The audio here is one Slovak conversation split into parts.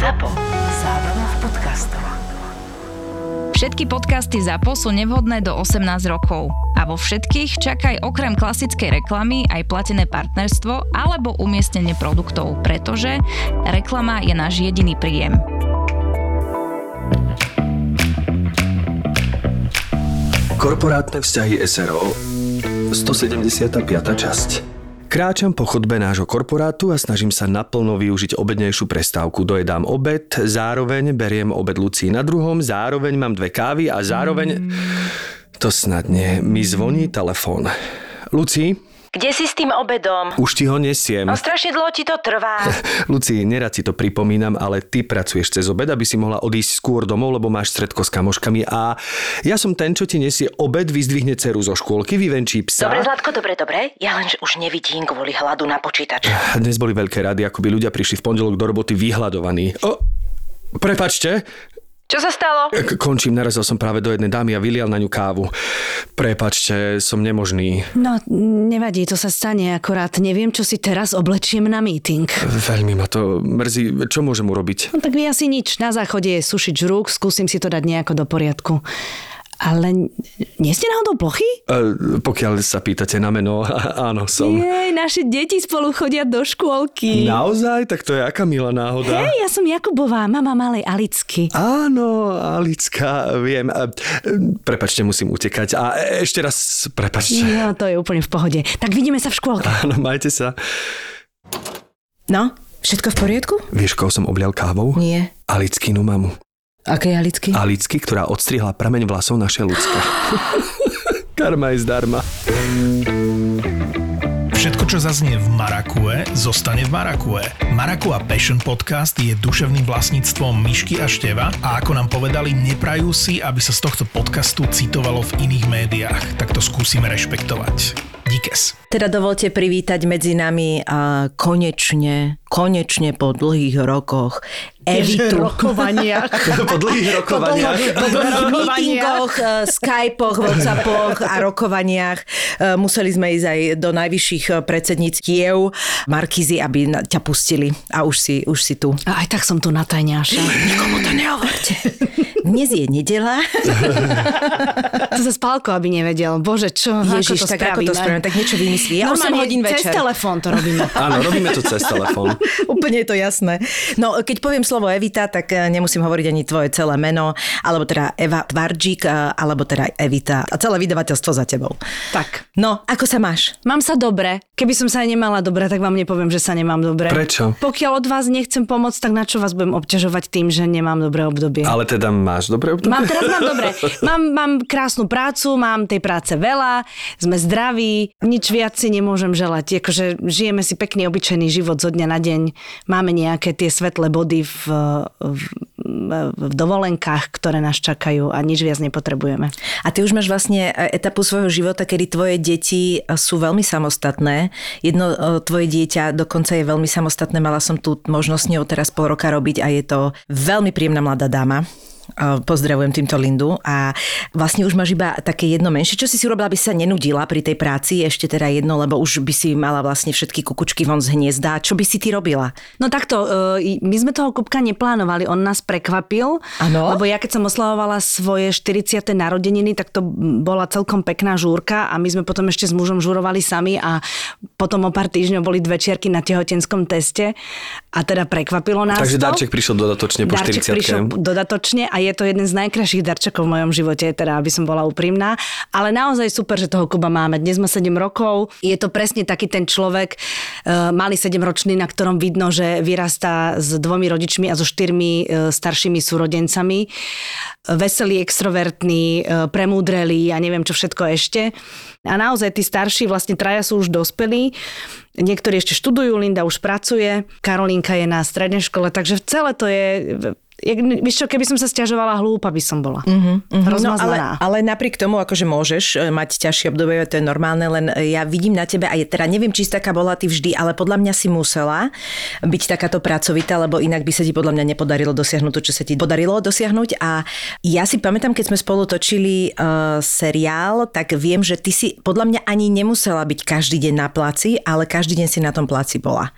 ZAPO. Zábrná v podcastov. Všetky podcasty ZAPO sú nevhodné do 18 rokov. A vo všetkých čakaj okrem klasickej reklamy aj platené partnerstvo alebo umiestnenie produktov, pretože reklama je náš jediný príjem. Korporátne vzťahy SRO 175. časť Kráčam po chodbe nášho korporátu a snažím sa naplno využiť obednejšiu prestávku. Dojedám obed, zároveň beriem obed Lucii na druhom, zároveň mám dve kávy a zároveň... Mm. To snad nie. Mi zvoní telefón. Luci, Kde si s tým obedom? už ti ho nesiem. No strašne dlho ti to trvá. Luci, nerad si to pripomínam, ale ty pracuješ cez obed, aby si mohla odísť skôr domov, lebo máš stredko s kamoškami a ja som ten, čo ti nesie obed, vyzdvihne ceru zo škôlky, vyvenčí psa. Dobre, Zlatko, dobre, dobre. Ja len že už nevidím kvôli hladu na počítač. Dnes boli veľké rady, ako by ľudia prišli v pondelok do roboty vyhľadovaní. O, prepačte, Čo sa stalo? K- končím, narazil som práve do jednej dámy a vylial na ňu kávu. Prepačte, som nemožný. No, nevadí, to sa stane, akorát neviem, čo si teraz oblečiem na meeting. Veľmi ma to mrzí. Čo môžem urobiť? No tak vy asi nič, na záchode je sušič rúk, skúsim si to dať nejako do poriadku. Ale nie ste náhodou plochy? E, pokiaľ sa pýtate na meno, áno, som. Jej, naše deti spolu chodia do škôlky. Naozaj? Tak to je aká milá náhoda. Hej, ja som Jakubová, mama malej Alicky. Áno, Alicka, viem. E, Prepačte, musím utekať. A e- ešte raz, prepačte. No, to je úplne v pohode. Tak vidíme sa v škôlke. Áno, majte sa. No, všetko v poriadku? Vieš, koho som oblial kávou? Nie. Alickinu mamu. Aké jalicky? Alicky, ktorá odstrihla prameň vlasov našej ľudské. Karma je zdarma. Všetko, čo zaznie v Marakue, zostane v Marakue. Marakua Passion Podcast je duševným vlastníctvom Myšky a Števa a ako nám povedali, neprajú si, aby sa z tohto podcastu citovalo v iných médiách. Tak to skúsime rešpektovať. Díkes. Teda dovolte privítať medzi nami a konečne, konečne po dlhých rokoch Evitu. rokovaniach. po dlhých rokovaniach. Po dlhých meetingoch, eh, Skypoch, Whatsappoch a rokovaniach. Eh, Museli sme ísť aj do najvyšších eh, predsedníctiev Markízy, aby ťa pustili. A už si, už si tu. A aj tak som tu na tajňáša. Nikomu to nehovorte. Dnes je nedela. To sa spálko, aby nevedel. Bože, čo, Ježiš, ako to tak ako to spravíme? Tak niečo vymyslí. Ja 8 Normálne hodín cez večer. telefón to robíme. Áno, robíme to cez telefón. Úplne je to jasné. No, keď poviem slovo Evita, tak eh, nemusím hovoriť ani tvoje celé meno, alebo teda Eva Tvarčík, eh, alebo teda Evita a celé vydavateľstvo za tebou. Tak. No, ako sa máš? Mám sa dobre. Keby som sa aj nemala dobre, tak vám nepoviem, že sa nemám dobre. Prečo? Pokiaľ od vás nechcem pomôcť, tak na čo vás budem obťažovať tým, že nemám dobré obdobie? Ale teda máš dobré obdobie? Mám, teraz mám dobre. Mám, mám krásnu prácu, mám tej práce veľa, sme zdraví, nič viac si nemôžem želať. Akože žijeme si pekný, obyčajný život zo dňa na deň. Máme nejaké tie svetlé body v, v, v dovolenkách, ktoré nás čakajú a nič viac nepotrebujeme. A ty už máš vlastne eh, etapu svojho života, kedy tvoje deti eh, sú veľmi samostatné. Jedno eh, tvoje dieťa dokonca je veľmi samostatné. Mala som tu možnosť s ňou teraz pol roka robiť a je to veľmi príjemná mladá dáma. Pozdravujem týmto Lindu a vlastne už máš iba také jedno menšie. Čo si si urobila, aby sa nenudila pri tej práci? Ešte teda jedno, lebo už by si mala vlastne všetky kukučky von z hniezda. Čo by si ty robila? No takto, e, my sme toho Kupka neplánovali, on nás prekvapil. Áno? Lebo ja keď som oslavovala svoje 40. narodeniny, tak to bola celkom pekná žúrka a my sme potom ešte s mužom žurovali sami a potom o pár týždňov boli dve čierky na tehotenskom teste a teda prekvapilo nás Takže to. darček prišiel dodatočne po Darček 40 prišiel dodatočne a je to jeden z najkrajších darčekov v mojom živote, teda aby som bola úprimná. Ale naozaj super, že toho Kuba máme. Dnes má 7 rokov. Je to presne taký ten človek, uh, malý 7-ročný, na ktorom vidno, že vyrastá s dvomi rodičmi a so štyrmi uh, staršími súrodencami. Veselý, extrovertný, uh, premúdrelý a neviem čo všetko ešte. A naozaj tí starší, vlastne traja sú už dospelí. Niektorí ešte študujú, Linda už pracuje, Karolínka je na strednej škole, takže celé to je vieš čo, keby som sa stiažovala, hlúpa by som bola. No, ale, Rozmazlená. ale napriek tomu, akože môžeš e, mať ťažšie obdobie, to je normálne, len e, ja vidím na tebe, a je, teda neviem, či si taká bola ty vždy, ale podľa mňa si musela byť takáto pracovitá, lebo inak by sa ti podľa mňa nepodarilo dosiahnuť to, čo sa ti podarilo dosiahnuť. A ja si pamätám, keď sme spolu točili uh, seriál, tak viem, že ty si podľa mňa ani nemusela byť každý deň na placi, ale každý deň si na tom placi bola.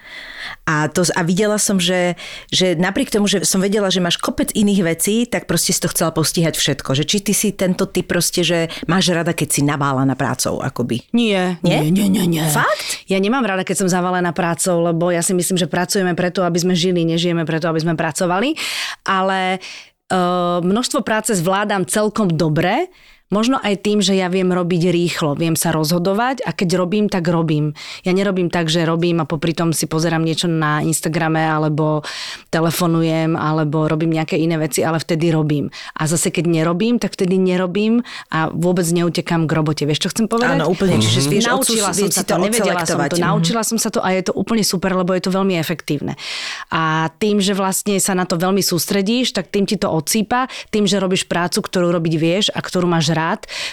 A, to, a videla som, že, že napriek tomu, že som vedela, že máš kopec iných vecí, tak proste si to chcela postihať všetko. Že či ty si tento typ proste, že máš rada, keď si navála na prácou, akoby. Nie, Nie? nie, nie, nie. Fakt? Ja nemám rada, keď som zavalená prácou, lebo ja si myslím, že pracujeme preto, aby sme žili, nežijeme preto, aby sme pracovali. Ale uh, množstvo práce zvládam celkom dobre, Možno aj tým, že ja viem robiť rýchlo, viem sa rozhodovať a keď robím, tak robím. Ja nerobím tak, že robím a popri tom si pozerám niečo na Instagrame alebo telefonujem alebo robím nejaké iné veci, ale vtedy robím. A zase keď nerobím, tak vtedy nerobím a vôbec neutekám k robote. Vieš, čo chcem povedať? Áno, úplne. Čiže vieš naučila som sa to, to nevedela som to, Mhm. naučila som sa to a je to úplne super, lebo je to veľmi efektívne. A tým, že vlastne sa na to veľmi sústredíš, tak tým ti to odsýpa, tým, že robíš prácu, ktorú robiť vieš a ktorú máš rád,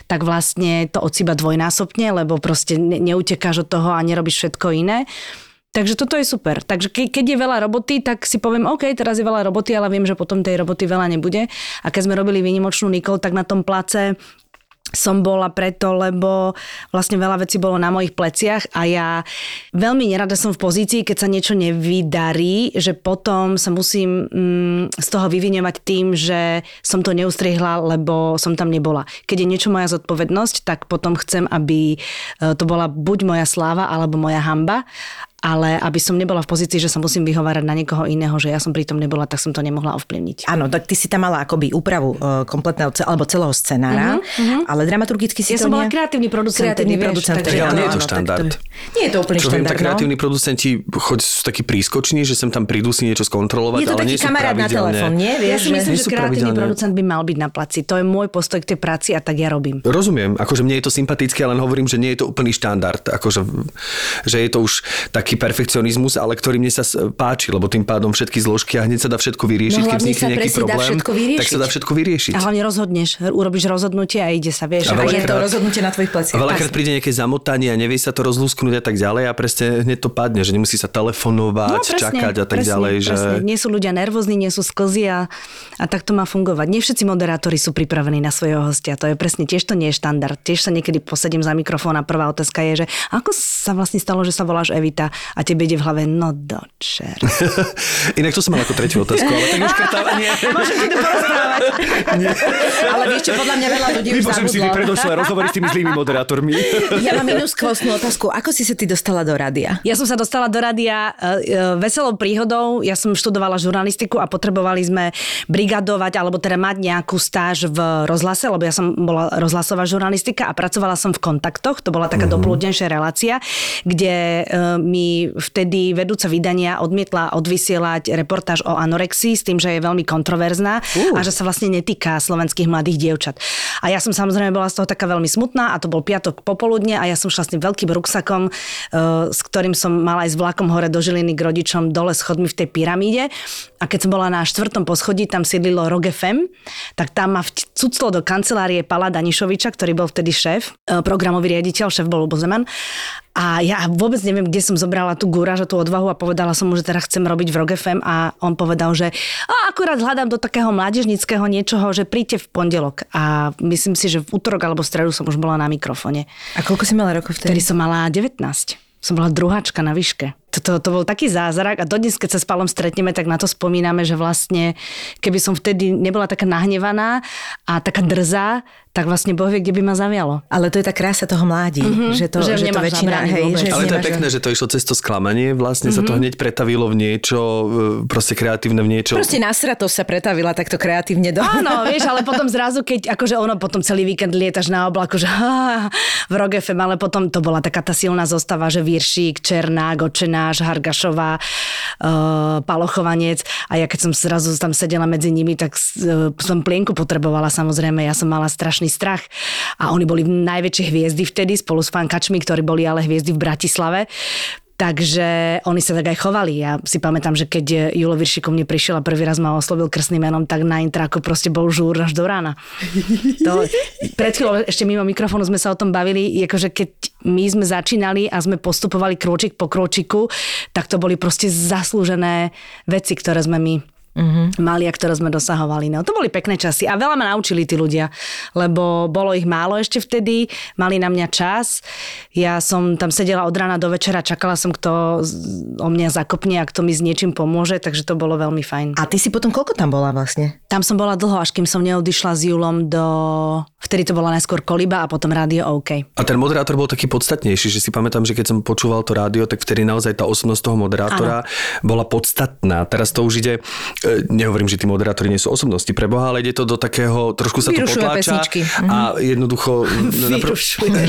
tak vlastne to odsýpa dvojnásobne, lebo proste ne- neutekáš od toho a nerobíš všetko iné. Takže toto je super. Takže ke, keď je veľa roboty, tak si poviem, OK, teraz je veľa roboty, ale viem, že potom tej roboty veľa nebude. A keď sme robili výnimočnú Nikol, tak na tom place som bola preto, lebo vlastne veľa vecí bolo na mojich pleciach a ja veľmi nerada som v pozícii, keď sa niečo nevydarí, že potom sa musím mm, z toho vyvinovať tým, že som to neustrihla, lebo som tam nebola. Keď je niečo moja zodpovednosť, tak potom chcem, aby e, to bola buď moja sláva, alebo moja hamba ale aby som nebola v pozícii, že sa musím vyhovárať na niekoho iného, že ja som pritom nebola, tak som to nemohla ovplyvniť. Áno, tak ty si tam mala akoby úpravu uh, kompletného alebo celého scenára, uh-huh, ale dramaturgicky si Ja to som bola nie... kreatívny producent, Kreatívny producent, takže- Tak ale nie je to tak štandard. Nie je to úplne Čo viem, tak štandard, no. kreatívni producenti choď, sú takí prískoční, že sem tam prídu si niečo skontrolovať, Je to ale taký nie sú kamarát na telefón, nie? Ja Vieš, si myslím, že kreatívny producent by mal byť na placi. To je môj postoj k tej práci a tak ja robím. Rozumiem, akože mne je to sympatické, len hovorím, že nie je to úplný štandard, akože, že je to už taký perfekcionizmus, ale ktorý mne sa páči, lebo tým pádom všetky zložky a hneď sa dá všetko vyriešiť, No keď vznikne nejaký presne problém, tak sa dá všetko vyriešiť. A hlavne rozhodneš, urobíš rozhodnutie a ide sa, vieš. A A je to rozhodnutie na tvojich A pleciach. veľakrát príde nejaké zamotanie a nevie sa to rozlúsknuť a tak ďalej a presne hneď to padne, že nemusí sa telefonovať, čakať a tak No, presne, ďalej. Že... presne. Nie sú ľudia nervózni, nie sú sklzy a, a tak to má fungovať. Nie všetci moderátori sú pripravení na svojho hostia. To je presne, tiež to nie je štandard. Tiež sa niekedy posedím za mikrofón a prvá otázka je, že ako sa vlastne stalo, že sa voláš Evita a tebe ide v hlave, no dočer. Inak to som mal ako tretiu otázku, ale tak už nie. Ale vieš čo, podľa mňa veľa ľudí už zabudlo. predošlé rozhovory s tými zlými moderátormi. Ja mám inú skvostnú otázku. Ako si sa ty dostala do rádia? Ja som sa dostala do rádia e, veselou príhodou. Ja som študovala žurnalistiku a potrebovali sme brigadovať alebo teda mať nejakú stáž v rozhlase, lebo ja som bola rozhlasová žurnalistika a pracovala som v kontaktoch. To bola taká mm-hmm. doplúdnejšia relácia, kde e, mi vtedy vedúca vydania odmietla odvysielať reportáž o anorexii s tým, že je veľmi kontroverzná uh. a že sa vlastne netýka slovenských mladých dievčat. A ja som samozrejme bola z toho taká veľmi smutná a to bol piatok popoludne a ja som šla s tým veľkým ruksakom, e, s ktorým som mala aj s vlakom hore do Žiliny k rodičom dole schodmi v tej pyramíde. A keď som bola na štvrtom poschodí, tam sídlilo Rock FM, tak tam ma cuclo do kancelárie Pala Danišoviča, ktorý bol vtedy šéf, e, programový riaditeľ, šéf bol Lubo Zeman. A ja vôbec neviem, kde som zobrala tú gúraž a tú odvahu a povedala som mu, že teda chcem robiť v Rock FM a on povedal, že a akurát hľadám do takého mládežnického niečoho, že príďte v pondelok. A myslím si, že v útorok alebo v stredu som už bola na mikrofone. A koľko si mala rokov Vtedy vtedy? som mala 19. Som bola druháčka na výške. To, to, bol taký zázrak a dodnes, keď sa s Palom stretneme, tak na to spomíname, že vlastne, keby som vtedy nebola taká nahnevaná a taká drzá, tak vlastne Boh vie, kde by ma zavialo. Ale to je tá krása toho mládi, mm-hmm. že to, Že že, to väčšina, hej, vôbec. že Ale to je pekné, že to išlo cez to sklamanie, vlastne sa to hneď pretavilo v niečo, e, proste kreatívne v niečo. Proste nasratosť sa pretavila takto kreatívne do... Áno, vieš, ale potom zrazu, keď akože ono potom celý víkend lietaš na oblaku, že v Rock FM, ale potom to bola taká tá silná zostava, že Viršík, Černák, Očenáš, Hargašová, uh, a ja keď som zrazu tam sedela medzi nimi, tak uh, som plienku potrebovala samozrejme, ja som mala strašný strach. A oni boli najväčšie hviezdy vtedy spolu s fankačmi, ktorí boli ale hviezdy v Bratislave Takže oni sa tak aj chovali. Ja si pamätám, že keď Julo Virši ku mne prišiel a prvý raz ma oslovil krstným menom, tak na intraku proste bol žúr až do rána. To, pred chvíľou ešte mimo mikrofónu sme sa o tom bavili, akože keď my sme začínali a sme postupovali krôčik po krôčiku, tak to boli proste zaslúžené veci, ktoré sme my mm-hmm. mali a ktoré sme dosahovali. No to boli pekné časy a veľa ma naučili tí ľudia, lebo bolo ich málo ešte vtedy, mali na mňa čas. Ja som tam sedela od rána do večera, čakala som, kto o mňa zakopne a kto mi s niečím pomôže, takže to bolo veľmi fajn. A ty si potom koľko tam bola vlastne? Tam som bola dlho, až kým som neodišla s Julom do... Vtedy to bola najskôr Koliba a potom Rádio OK. A ten moderátor bol taký podstatnejší, že si pamätám, že keď som počúval to rádio, tak vtedy naozaj tá osobnosť toho moderátora ano. bola podstatná. Teraz to už ide nehovorím, že tí moderátori nie sú osobnosti pre Boha, ale ide to do takého, trošku sa to potláča pesničky. a mhm. jednoducho na, prv,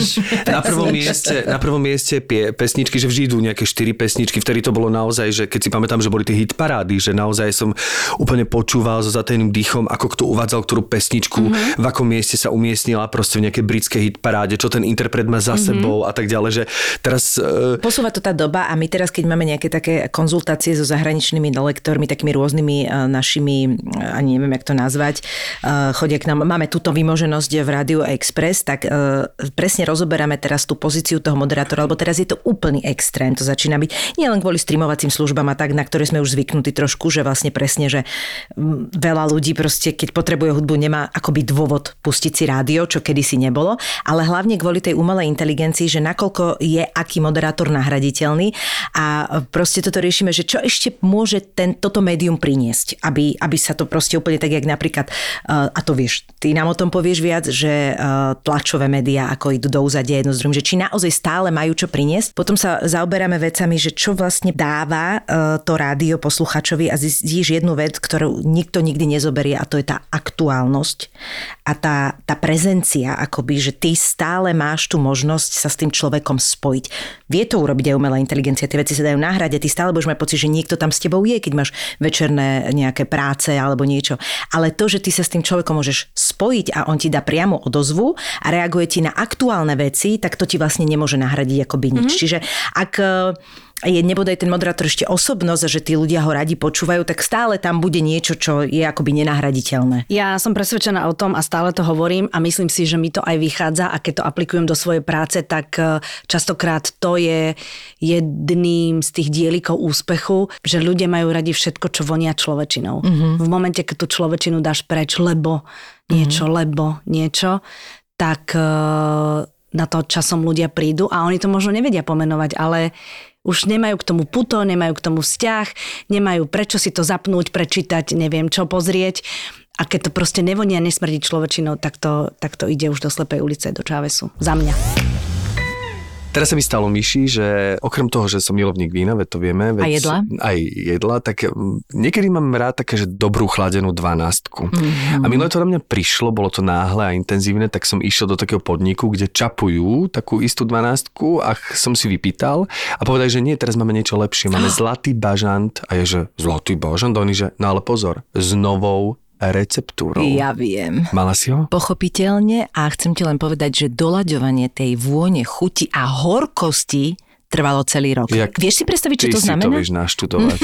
na, prvom mieste, na prvom mieste pie, pesničky, že vždy idú nejaké štyri pesničky, vtedy to bolo naozaj, že keď si pamätám, že boli tie hit parády, že naozaj som úplne počúval so zatajným dýchom, ako kto uvádzal ktorú pesničku, mm-hmm. v akom mieste sa umiestnila proste v nejakej britskej hit paráde, čo ten interpret má za mm-hmm. sebou a tak ďalej, že teraz... Uh... Posúva to tá doba a my teraz, keď máme nejaké také konzultácie so zahraničnými lektormi, takými rôznymi našimi, e, ani neviem, jak to nazvať, e, chodia k nám, máme túto vymoženosť v Radio Express, tak presne rozoberáme teraz tú pozíciu toho moderátora, lebo teraz je to úplný extrém, to začína byť nielen kvôli streamovacím službám a tak, na ktoré sme už zvyknutí trošku, že vlastne presne, že veľa ľudí proste, keď potrebuje hudbu, nemá akoby dôvod pustiť si rádio, čo kedysi nebolo, ale hlavne kvôli tej umelej inteligencii, že nakoľko je aký moderátor nahraditeľný a proste toto riešime, že čo ešte môže ten, toto médium priniesť priniesť, aby, aby sa to proste úplne tak, jak napríklad, uh, a to vieš, ty nám o tom povieš viac, že uh, tlačové médiá ako idú do úzadia jedno z druhým, že či naozaj stále majú čo priniesť. Potom sa zaoberáme vecami, že čo vlastne dáva uh, to rádio posluchačovi a zistíš jednu vec, ktorú nikto nikdy nezoberie a to je tá aktuálnosť a tá, tá prezencia, akoby, že ty stále máš tú možnosť sa s tým človekom spojiť. Vie to urobiť aj umelá inteligencia, tie veci sa dajú nahrať a ty stále budeš mať pocit, že niekto tam s tebou je, keď máš večerné nejaké práce alebo niečo. Ale to, že ty sa s tým človekom môžeš spojiť a on ti dá priamo odozvu a reaguje ti na aktuálne veci, tak to ti vlastne nemôže nahradiť akoby nič. Mm-hmm. Čiže ak je nebodaj ten moderátor ešte osobnosť že tí ľudia ho radi počúvajú, tak stále tam bude niečo, čo je akoby nenahraditeľné. Ja som presvedčená o tom a stále to hovorím a myslím si, že mi to aj vychádza a keď to aplikujem do svojej práce, tak e, častokrát to je jedným z tých dielikov úspechu, že ľudia majú radi všetko, čo vonia človečinou. Mm-hmm. V momente, keď tú človečinu dáš preč, lebo niečo, mm-hmm. lebo niečo, tak e, na to časom ľudia prídu a oni to možno nevedia pomenovať, ale už nemajú k tomu puto, nemajú k tomu vzťah, nemajú prečo si to zapnúť, prečítať, neviem čo pozrieť. A keď to proste nevonia, nesmrdí človečinou, tak to, tak to ide už do slepej ulice, do Čávesu. Za mňa. Teraz sa mi stalo, Myši, že okrem toho, že som milovník vína, veď to vieme. Veď a jedla? Aj jedla, tak mm, niekedy mám rád také, že dobrú chladenú dvanástku. Mm-hmm. A milé to na mňa prišlo, bolo to náhle a intenzívne, tak som išiel do takého podniku, kde čapujú takú istú dvanástku a som si vypýtal a povedali, že nie, teraz máme niečo lepšie. Máme zlatý bažant a je, že zlatý bažant, oni, že no ale pozor, s novou receptúrou. Ja viem. Mala si ho? Pochopiteľne a chcem ti len povedať, že doľaďovanie tej vône, chuti a horkosti trvalo celý rok. Jak vieš si predstaviť, čo to znamená? Ty si to vieš naštudovať.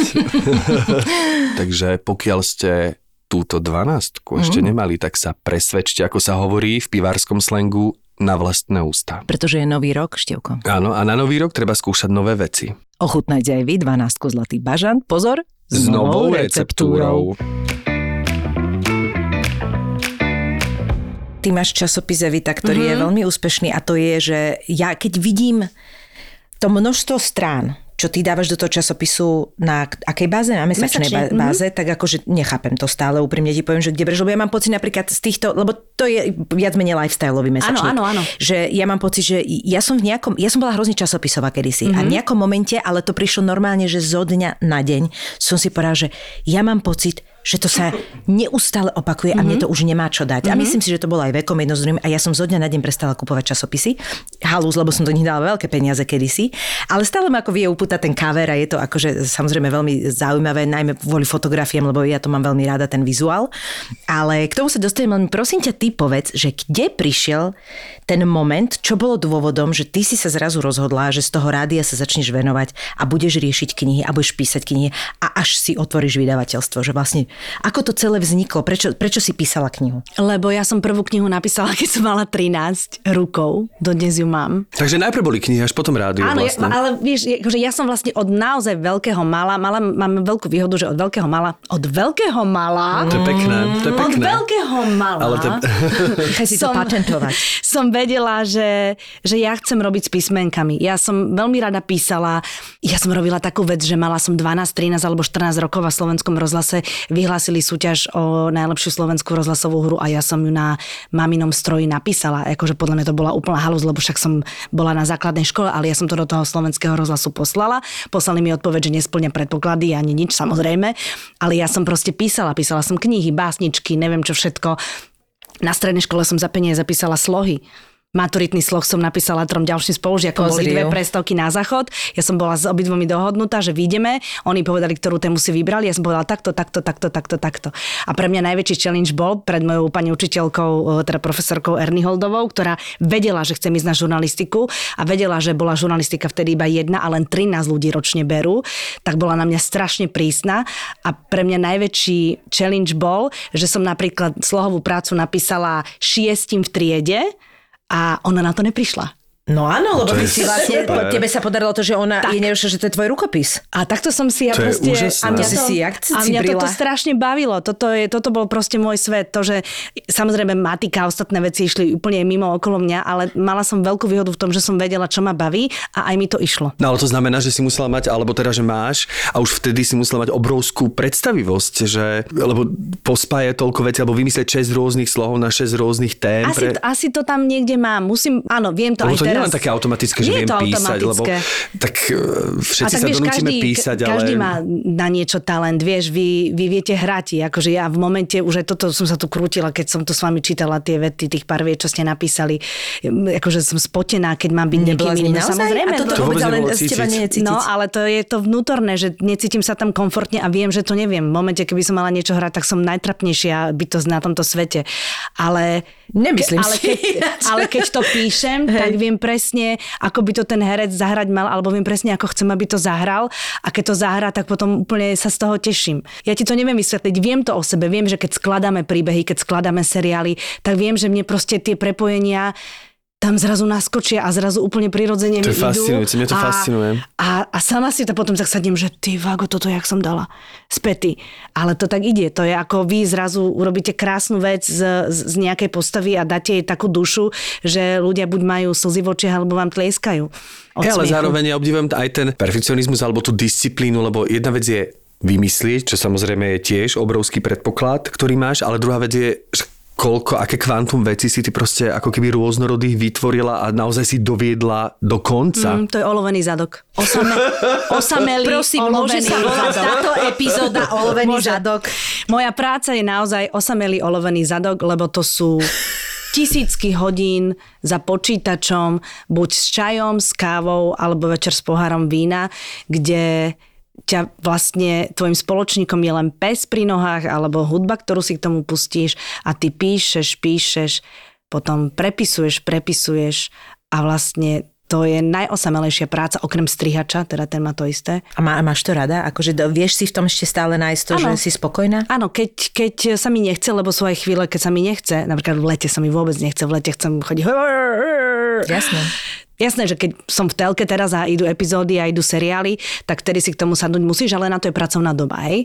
Takže pokiaľ ste túto dvanástku mm. ešte nemali, tak sa presvedčte, ako sa hovorí v pivárskom slengu, na vlastné ústa. Pretože je nový rok, Števko. Áno, a na nový rok treba skúšať nové veci. Ochutnajte aj vy 12 Zlatý bažant. Pozor, s, s novou receptúrou. receptúrou. Ty máš časopis Evita, ktorý mm-hmm. je mhm. veľmi úspešný a to je, že ja keď vidím to množstvo strán, čo ty dávaš do toho časopisu na akej báze? Na mesačnej Mesačne, mhm. báze, mm-hmm. tak akože nechápem to stále, úprimne ti poviem, že kde brž, lebo ja mám pocit napríklad z týchto, lebo to je viac menej lifestyleový mesačník. Áno, áno, áno. Že ja mám pocit, že ja som v nejakom, ja som bola hrozne časopisová kedysi mm-hmm. a v mhm. nejakom momente, ale to prišlo normálne, že zo dňa na deň som si povedala, že ja mám pocit, že to sa neustále opakuje a mne to už nemá čo dať. A myslím si, že to bolo aj vekom jedno z druhým a ja som zo dňa na deň prestala kupovať časopisy. Halus, lebo som do nich dala veľké peniaze kedysi. Ale stále ma ako vie upútať ten cover a je to akože samozrejme veľmi zaujímavé, najmä kvôli fotografiám, lebo ja to mám veľmi rada, ten vizuál. Ale k tomu sa dostanem, len prosím ťa, ty povedz, že kde prišiel ten moment, čo bolo dôvodom, že ty si sa zrazu rozhodla, že z toho rádia sa začneš venovať a budeš riešiť knihy a budeš písať knihy a až si otvoríš vydavateľstvo, že vlastne ako to celé vzniklo, prečo, prečo si písala knihu? Lebo ja som prvú knihu napísala, keď som mala 13 rukov. Dodnes ju mám. Takže najprv boli knihy, až potom rádio Áno, vlastne. ja, ale vieš, akože ja som vlastne od naozaj veľkého mala, mala, mám veľkú výhodu, že od veľkého mala, od veľkého mala, To je pekné, to je od pekné. veľkého mala, Ale to- Nechaj si to patentovať. som vedela, že, že ja chcem robiť s písmenkami. Ja som veľmi rada písala. Ja som robila takú vec, že mala som 12, 13 alebo 14 rokov a v slovenskom rozhlase vyhlásili súťaž o najlepšiu slovenskú rozhlasovú hru a ja som ju na maminom stroji napísala. Akože podľa mňa to bola úplná halus, lebo však som bola na základnej škole, ale ja som to do toho slovenského rozhlasu poslala. Poslali mi odpoveď, že nesplňa predpoklady ani nič, samozrejme. Ale ja som proste písala. Písala som knihy, básničky, neviem čo všetko. Na strednej škole som za peniaze zapísala slohy. Maturitný sloh som napísala trom ďalším spolužiakom, boli Pozri dve ju. prestávky na záchod. Ja som bola s obidvomi dohodnutá, že vyjdeme. Oni povedali, ktorú tému si vybrali. Ja som povedala takto, takto, takto, takto, takto. A pre mňa najväčší challenge bol pred mojou pani učiteľkou, e, teda profesorkou Erny Holdovou, ktorá vedela, že chcem ísť na žurnalistiku a vedela, že bola žurnalistika vtedy iba jedna a len 13 ľudí ročne berú, tak bola na mňa strašne prísna a pre mňa najväčší challenge bol, že som napríklad slohovú prácu napísala šiestim v triede a ona na to neprišla. No áno, lebo To ty si vlastne, super. tebe sa podarilo to, že ona Tak. je neušla, že to je tvoj rukopis. A takto som si ja To proste... A mňa, To si to, si jak a mňa toto strašne bavilo. Toto, je, toto bol proste môj svet. To, že samozrejme matika a ostatné veci išli úplne mimo okolo mňa, ale mala som veľkú výhodu v tom, že som vedela, čo ma baví a aj mi to išlo. No ale to znamená, že si musela mať, alebo teda, že máš a už vtedy si musela mať obrovskú predstavivosť, že, lebo pospáje toľko vecí, alebo vymyslieť 6 rôznych slohov na 6 rôznych tém. Asi, asi to tam niekde mám. Musím, áno, viem to lebo aj to teraz. Je len také automatické, že viem to písať, lebo automatické. tak e, všetci tak sa vieš, donútime každý, písať, ale... každý má na niečo talent, vieš, vy, vy viete hrať. Akože ja v momente, už aj toto som sa tu krútila, keď som to s vami čítala, tie vety, tých pár viet, čo ste napísali. Akože som spotená, keď mám byť niekým iným. No, samozrejme. A toto To vôbec ale z teba nie je cítiť. No, ale to je to vnútorné, že necítim sa tam komfortne a viem, že to neviem. V momente, keby som mala niečo hrať, tak som najtrapnejšia bytosť na tomto svete. Ale, Nemyslím ale si Keď, ale keď to píšem, tak viem presne, ako by to ten herec zahrať mal, alebo viem presne, ako chcem, aby to zahral. A keď to zahrá, tak potom úplne sa z toho teším. Ja ti to neviem vysvetliť, viem to o sebe, viem, že keď skladáme príbehy, keď skladáme seriály, tak viem, že mne proste tie prepojenia tam zrazu naskočia a zrazu úplne prirodzene To mi je fascinujúce, mňa to a, fascinuje. A, a sama si to potom tak sadnem, že ty vago, toto jak som dala späty. Ale to tak ide. To je ako vy zrazu urobíte krásnu vec z, z, nejakej postavy a dáte jej takú dušu, že ľudia buď majú slzy v očiach, alebo vám tlieskajú. Ja, ale zároveň ja obdivujem aj ten perfekcionizmus alebo tú disciplínu, lebo jedna vec je vymyslieť, čo samozrejme je tiež obrovský predpoklad, ktorý máš, ale druhá vec je, koľko, aké kvantum veci si ty proste ako keby rôznorodých vytvorila a naozaj si doviedla do konca. Mm, to je olovený zadok. Osame, osamelý Prosím, môže olovený sa volať zadok. táto epizóda Olovený Môže. zadok? Moja práca je naozaj osamelý olovený zadok, lebo to sú tisícky hodín za počítačom, buď s čajom, s kávou, alebo večer s pohárom vína, kde ťa vlastne tvojim spoločníkom je len pes pri nohách alebo hudba, ktorú si k tomu pustíš a ty píšeš, píšeš, potom prepisuješ, prepisuješ a vlastne to je najosamelejšia práca, okrem strihača, teda ten má to isté. A má, máš to rada? Akože do, vieš si v tom ešte stále nájsť to, Áno. že si spokojná? Áno, keď, keď sa mi nechce, lebo sú aj chvíle, keď sa mi nechce, napríklad v lete sa mi vôbec nechce, v lete chcem chodiť. Jasné. Jasné, že keď som v telke teraz a idú epizódy a idú seriály, tak vtedy si k tomu sadnúť musíš, ale na to je pracovná doba, hej.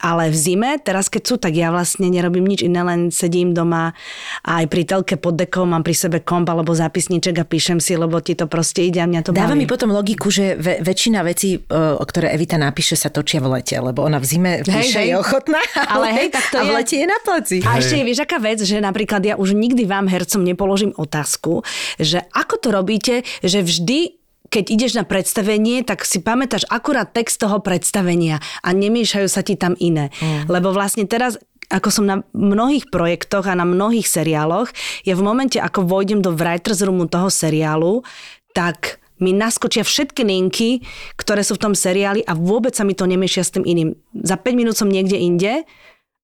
Ale v zime, teraz keď sú, tak ja vlastne nerobím nič iné, len sedím doma a aj pri telke pod dekou mám pri sebe komp alebo zápisníček a píšem si, lebo ti to proste ide a mňa to Dáva baví. mi potom logiku, že ve, väčšina vecí, o, o ktoré Evita napíše, sa točia v lete, lebo ona v zime píše, hej. je ochotná, Ale hej, tak to a v je- lete je na pleci. A ešte je, vieš, aká vec, že napríklad ja už nikdy vám, hercom, nepoložím otázku, že ako to robíte, že vždy keď ideš na predstavenie, tak si pamätáš akurát text toho predstavenia a nemiešajú sa ti tam iné. Mm. Lebo vlastne teraz ako som na mnohých projektoch a na mnohých seriáloch, ja v momente, ako vojdem do writers roomu toho seriálu, tak mi naskočia všetky linky, ktoré sú v tom seriáli a vôbec sa mi to nemiešia s tým iným. Za 5 minút som niekde inde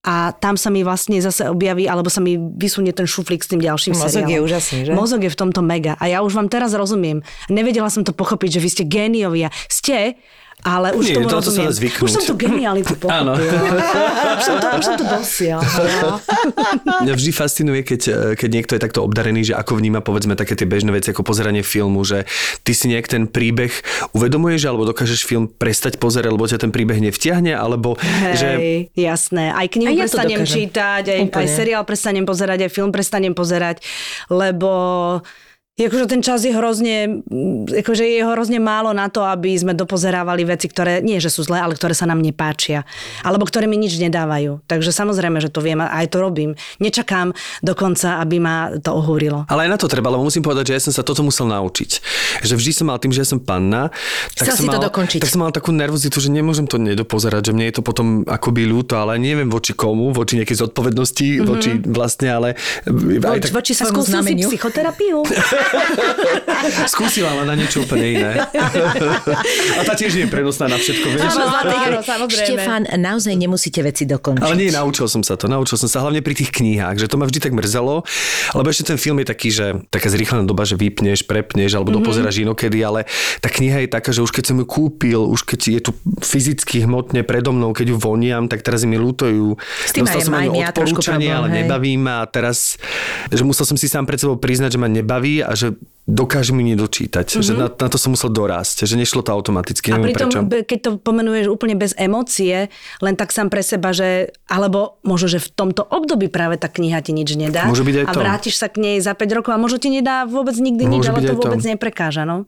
a tam sa mi vlastne zase objaví, alebo sa mi vysunie ten šuflík s tým ďalším Mozog seriálom. je úžasný, že? Mozog je v tomto mega. A ja už vám teraz rozumiem. Nevedela som to pochopiť, že vy ste géniovia. Ste, ale už Nie, tomu sa rozumiem. dá zvyknúť. Už som tu genialitu Áno. pochopila. už, som to, už som to. Mňa vždy fascinuje, keď, e, keď niekto je takto obdarený, že ako vníma povedzme také tie bežné veci ako pozeranie filmu, že ty si nejak ten príbeh uvedomuješ, alebo dokážeš film prestať pozerať, lebo ťa ten príbeh nevtiahne, alebo že... Hej, jasné. Aj knihu Aj ja to prestanem čítať, aj, Úplne. aj seriál prestanem pozerať, aj film prestanem pozerať, lebo Akože ten čas je hrozne, akože je hrozne málo na to, aby sme dopozerávali veci, ktoré nie, že sú zlé, ale ktoré sa nám nepáčia. Alebo ktoré mi nič nedávajú. Takže samozrejme, že to viem a aj to robím. Nečakám dokonca, aby ma to ohúrilo. Ale aj na to treba, lebo musím povedať, že ja som sa toto musel naučiť. Že vždy som mal tým, že ja som panna, tak Chcel som, si to mal, dokončiť. tak som mal takú nervozitu, že nemôžem to nedopozerať, že mne je to potom akoby ľúto, ale neviem voči komu, voči nejakej zodpovednosti, mm-hmm. voči vlastne, ale aj tak Voči svojmu znameniu. psychoterapiu? skúsila, ale na niečo úplne iné. A tá tiež nie je prenosná na všetko, vieš? Áno, áno, áno, samozrejme. Štefan, naozaj nemusíte veci dokončiť. Ale nie, naučil som sa to. Naučil som sa hlavne pri tých knihách, že to ma vždy tak mrzelo, lebo ešte ten film je taký, že taká zrýchlená doba, že vypneš, prepneš alebo Mhm. mm-hmm. dopozeráš inokedy, ale tá kniha je taká, že už keď som ju kúpil, už keď je tu fyzicky hmotne predo mnou, keď ju voniam, tak teraz mi tým Dostal som ňu mám ja odporúčanie, problém, ale hej. nebaví ma a teraz, že musel som si sám pred sebou priznať, že ma nebaví a že dokáže mi nedočítať. Mm-hmm. Že na, na, to som musel dorásť, že nešlo to automaticky. A pritom, prečo. be- keď to pomenuješ úplne bez emócie, len tak sám pre seba, že, alebo možno, že v tomto období práve tá kniha ti nič nedá. Môže byť aj a to. vrátiš sa k nej za 5 rokov a možno ti nedá vôbec nikdy nič, Môže ale byť to aj to. vôbec neprekáža. No.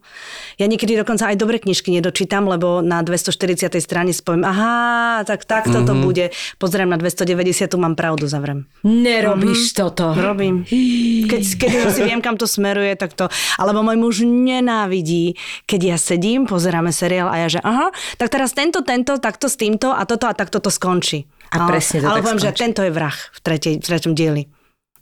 Ja niekedy dokonca aj dobre knižky nedočítam, lebo na 240. strane si poviem, aha, tak takto Mhm. to bude. Pozriem na 290, mám pravdu, zavrem. Nerobíš toto. Robím. Keď, keď si viem, kam to smeruje, tak to... Alebo môj muž nenávidí, keď ja sedím, pozeráme seriál a ja, že aha, tak teraz tento, tento, takto s týmto a toto a takto to skončí. A presne to Ale poviem, že tento je vrah v, tretej, v treťom dieli.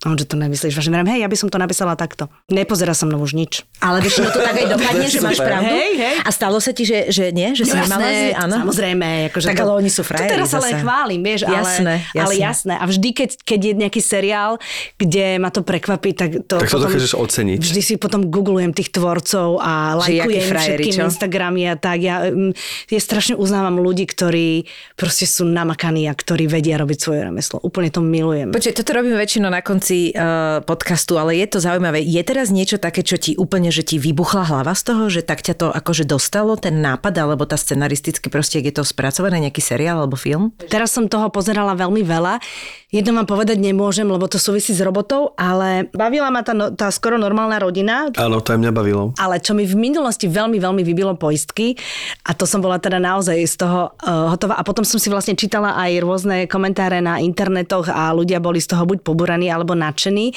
A on, že to nemyslíš. Vážne, hej, ja by som to napísala takto. Nepozerá som mnou už nič. Ale vieš, no to tak aj dopadne, že máš pravdu. Hej, hej. A stalo sa ti, že, že nie? Že si nemala si, áno? Samozrejme. Akože Tak to, ale oni sú frajeri teraz sa len chválim, vieš, Jasné, ale, ale jasné. A vždy, keď, keď je nejaký seriál, kde ma to prekvapí, tak to, Tak to dokážeš oceniť. Vždy si potom googlujem tých tvorcov a lajkujem všetkým čo? Instagramy a tak. Ja, mm, ja strašne uznávam ľudí, ktorí proste sú namakaní a ktorí vedia robiť svoje remeslo. Úplne to milujem. Počkej, toto robíme väčšinou na konci uh, podcastu, ale je to zaujímavé. Je teraz niečo také, čo ti úplne, že ti vybuchla hlava z toho, že tak ťa to akože dostalo, ten nápad, alebo tá scenaristicky proste, je to spracované, nejaký seriál alebo film? Teraz som toho pozerala veľmi veľa. Jedno vám povedať nemôžem, lebo to súvisí s robotou, ale bavila ma tá, no, tá skoro normálna rodina, Áno, to aj mňa bavilo. ale čo mi v minulosti veľmi, veľmi vybilo poistky a to som bola teda naozaj z toho uh, hotová. A potom som si vlastne čítala aj rôzne komentáre na internetoch a ľudia boli z toho buď poburaní alebo nadšení.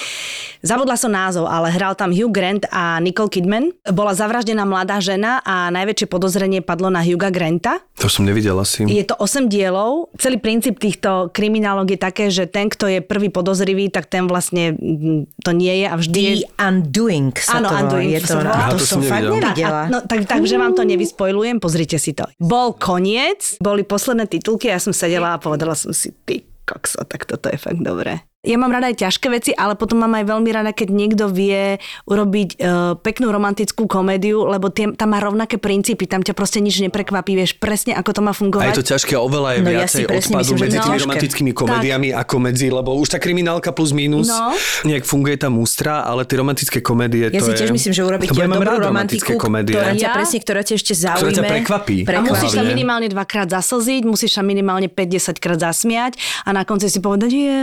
Zabudla som názov, ale hral tam Hugh Grant a Nicole Kidman. Bola zavraždená mladá žena a najväčšie podozrenie padlo na Hugha Granta. To som nevidel asi. Je to 8 dielov. Celý princíp týchto kriminálok je také, že ten, kto je prvý podozrivý, tak ten vlastne mm, to nie je a vždy. The Undoing sa Áno, to. Undoing Je to, Aha, to, to som fakt nevidel. nevidela. A, no, tak, takže vám to nevyspoilujem, pozrite si to. Bol koniec, boli posledné titulky a ja som sedela a povedala som si, ty kokso, tak toto je fakt dobré. Ja mám rada aj ťažké veci, ale potom mám aj veľmi rada, keď niekto vie urobiť uh, peknú romantickú komédiu, lebo tie, tam má rovnaké princípy, tam ťa proste nič neprekvapí, vieš presne, ako to má A fungovať. je to ťažké, oveľa je No ja viacej si presne odpadu myslím, že medzi tými ťažké. romantickými komediami ako medzi, lebo už tá kriminálka plus minus, No. nejak funguje tá mústra, ale tie romantické komédie, Ja to si tiež je... myslím, že Lebo ja dobrú romantiku, romantické komédie. ktorá ťa Ja? presne, ktorá ťa ešte Ktorá zaujme. ťa prekvapí. A Prekvapí. musíš sa minimálne dvakrát zaslziť, musíš sa minimálne 5-10 krát zasmiať a na konci si povedať, je,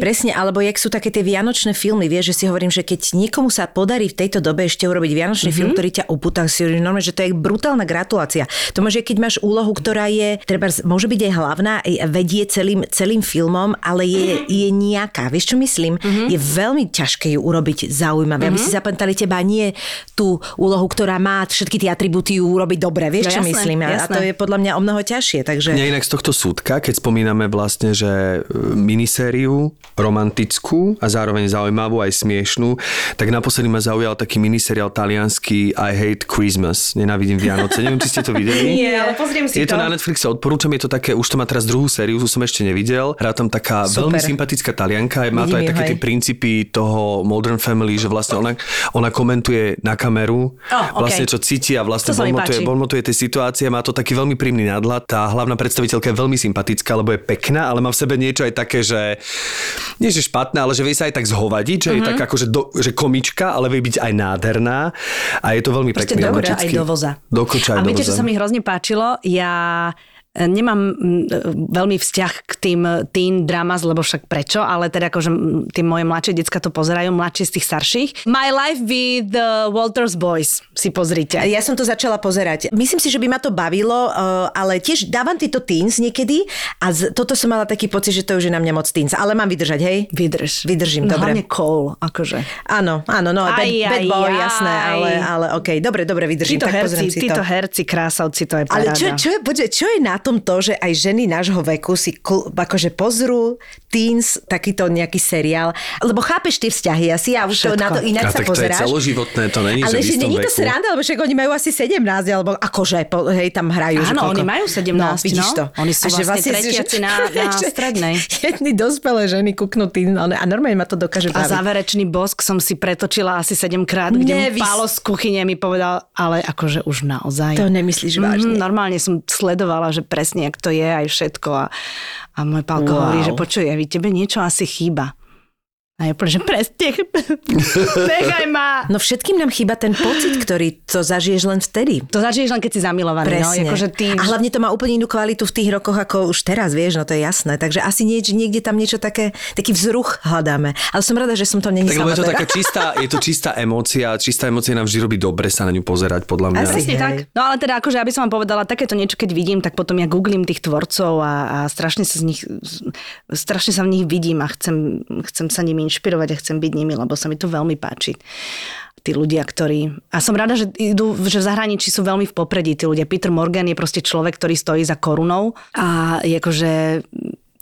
Presne, alebo jak sú také tie vianočné filmy, vieš, že si hovorím, že keď niekomu sa podarí v tejto dobe ešte urobiť vianočný mm-hmm. film, ktorý ťa upúta, si hovorím, normálne, že to je brutálna gratulácia. To môže, keď máš úlohu, ktorá je, treba, môže byť aj hlavná, vedie celým, celým filmom, ale je, je nejaká. Vieš, čo myslím? Mm-hmm. Je veľmi ťažké ju urobiť zaujímavé, mm-hmm. aby si zapamätali teba nie tú úlohu, ktorá má všetky tie atribúty urobiť dobre. Vieš, no, čo jasné, myslím? A, a to je podľa mňa o mnoho ťažšie. Takže... Nie inak z tohto súdka, keď spomíname vlastne, že e, minisériu romantickú a zároveň zaujímavú aj smiešnú, tak naposledy ma zaujal taký miniseriál talianský I Hate Christmas. Nenávidím Vianoce. Neviem, či ste to videli. Nie, ale pozriem si je to. to na Netflixe, odporúčam, je to také, už to má teraz druhú sériu, tu som ešte nevidel. Hrá tam taká Super. veľmi sympatická talianka, má to aj také tie princípy toho Modern Family, že vlastne ona, ona komentuje na kameru, oh, okay. vlastne čo cíti a vlastne bonmotuje, bonmotuje tie situácie, má to taký veľmi príjemný nadhľad. Tá hlavná predstaviteľka je veľmi sympatická, lebo je pekná, ale má v sebe niečo aj také, že nie že špatné, ale že vie sa aj tak zhovadiť, že mm-hmm. je mhm. tak ako, že, do, že komička, ale vie byť aj nádherná a je to veľmi Proste pekné. Proste aj do voza. Do koča, a viete, čo sa mi hrozne páčilo? Ja Nemám veľmi vzťah k tým teen dramas, lebo však prečo, ale teda akože tie moje mladšie decka to pozerajú, mladšie z tých starších. My Life with the Walters Boys si pozrite. Ja som to začala pozerať. Myslím si, že by ma to bavilo, eh, ale tiež dávam tieto teens niekedy a toto som mala taký pocit, že to už je na mňa moc teens. Ale mám vydržať, hej? Vydrž. Vydržím, no, dobre. Hlavne Cole, akože. Áno, áno, no, aj, bad, aj, bad boy, aj. jasné, ale, ale okej, okay, dobre, dobre, vydržím. Títo tak herci, si títo to. herci, krásavci, to je paráda. Ale čo, čo, je, počuť, čo je na tom to, že aj ženy nášho veku si kl- akože pozrú teens, takýto nejaký seriál, lebo chápeš tie vzťahy, asi ja už to na to inak a sa tak pozeráš. to je celoživotné, to není, Ale že, že není to sranda, lebo však oni majú asi 17, alebo akože, po, hej, tam hrajú. Áno, oni majú 17, no, vidíš no. to. Oni sú a vlastne, vlastne tretiaci na, na strednej. Jedny dospelé ženy kuknutí a normálne ma to dokáže baviť. A záverečný bosk som si pretočila asi 7 krát, kde Nevys... Pálo z kuchyne mi povedal, ale akože už naozaj. To nemyslíš vážne. Mm, normálne som sledovala, že presne, jak to je aj všetko a, a môj pálko wow. hovorí, že počuj, ja tebe niečo asi chýba. A ja poviem, že presne, nechaj ma. No všetkým nám chýba ten pocit, ktorý to zažiješ len vtedy. To zažiješ len, keď si zamilovaný. No, presne. No, akože ty... A hlavne to má úplne inú kvalitu v tých rokoch, ako už teraz, vieš, no to je jasné. Takže asi nieč, niekde tam niečo také, taký vzruch hľadáme. Ale som rada, že som to není tak, sama je to taká čistá, je to čistá emócia, čistá emócia nám vždy robí dobre sa na ňu pozerať, podľa mňa. Asi tak. No ale teda, akože aby som vám povedala, takéto niečo, keď vidím, tak potom ja googlím tých tvorcov a, a strašne sa z nich, strašne sa v nich vidím a chcem, chcem sa nimi inšpirovať a chcem byť nimi, lebo sa mi to veľmi páči tí ľudia, ktorí... A som rada, že, idú, že v zahraničí sú veľmi v popredí tí ľudia. Peter Morgan je proste človek, ktorý stojí za korunou a akože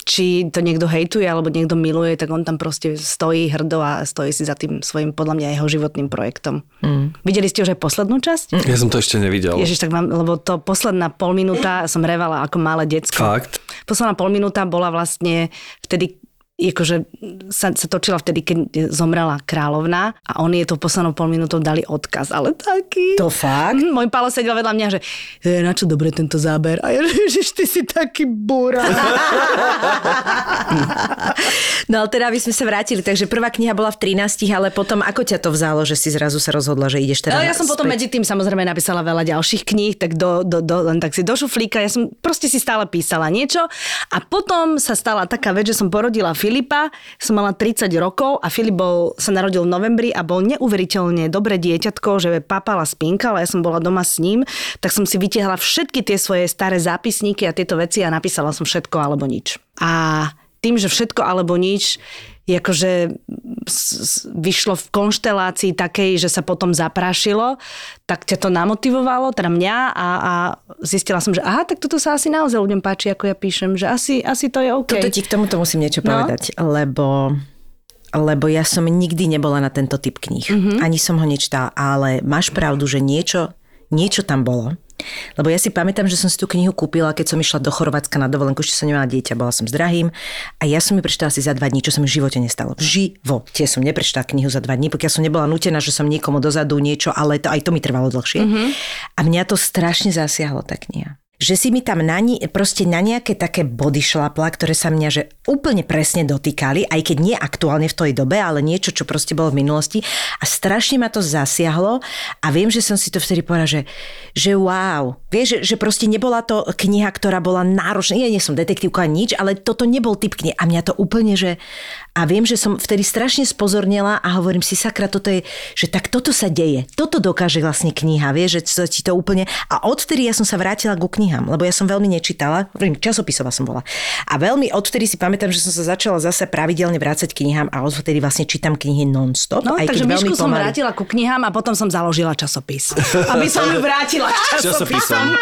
či to niekto hejtuje alebo niekto miluje, tak on tam proste stojí hrdo a stojí si za tým svojim, podľa mňa, jeho životným projektom. Mm. Videli ste už aj poslednú časť? Ja som to ešte nevidel. Ježiš, tak vám, lebo to posledná pol minúta som revala ako malé decko. Fakt? Posledná pol minúta bola vlastne vtedy, akože sa, sa točila vtedy, keď zomrela kráľovna a oni je to poslednou pol minútou dali odkaz, ale taký... To fakt? Mm, môj Pálo sedel vedľa mňa, že e, na čo dobre tento záber? A ja, že ty si taký búra. no ale teda by sme sa vrátili, takže prvá kniha bola v 13, ale potom ako ťa to vzalo, že si zrazu sa rozhodla, že ideš teda Ja som späť. potom medzi tým samozrejme napísala veľa ďalších kníh, tak do, do, do, len tak si do šuflíka, ja som proste si stále písala niečo a potom sa stala taká vec, že som porodila Filipa, som mala 30 rokov a Filip bol, sa narodil v novembri a bol neuveriteľne dobré dieťatko, že papala spinkala, ja som bola doma s ním, tak som si vytiahla všetky tie svoje staré zápisníky a tieto veci a napísala som všetko alebo nič. A tým, že všetko alebo nič akože vyšlo v konštelácii takej, že sa potom zaprášilo, tak ťa to namotivovalo, teda mňa a, a zistila som, že aha, tak toto sa asi naozaj ľuďom páči, ako ja píšem, že asi, asi to je OK. Toto ti k tomuto musím niečo no? povedať, lebo lebo ja som nikdy nebola na tento typ kníh. Mm-hmm. Ani som ho nečítala, ale máš pravdu, že niečo, niečo tam bolo lebo ja si pamätám, že som si tú knihu kúpila, keď som išla do Chorvátska na dovolenku, ešte som nemala dieťa, bola som s drahým a ja som ju prečítala asi za dva dní, čo sa mi v živote nestalo. V živote som neprečítala knihu za dva dní, pokiaľ som nebola nutená, že som niekomu dozadu niečo, ale to, aj to mi trvalo dlhšie. Mm-hmm. A mňa to strašne zasiahlo, tá kniha. Že si mi tam na, ni- proste na nejaké také body šlapla, ktoré sa mňa že úplne presne dotýkali, aj keď nie aktuálne v tej dobe, ale niečo, čo proste bolo v minulosti. A strašne ma to zasiahlo a viem, že som si to vtedy povedala, že, že wow. Vieš, že, že proste nebola to kniha, ktorá bola náročná. Ja nie som detektívka nič, ale toto nebol typ knihy. A mňa to úplne, že... A viem, že som vtedy strašne spozornila a hovorím si, sakra, toto je, že tak toto sa deje. Toto dokáže vlastne kniha, vieš, že ti to úplne... A odvtedy ja som sa vrátila ku knihám, lebo ja som veľmi nečítala, hovorím, časopisová som bola. A veľmi odvtedy si pamätám, že som sa začala zase pravidelne vrácať knihám a odvtedy vlastne čítam knihy non-stop. No, aj takže Mišku som pomaly. vrátila ku knihám a potom som založila časopis. Aby som ju vrátila k časopisom.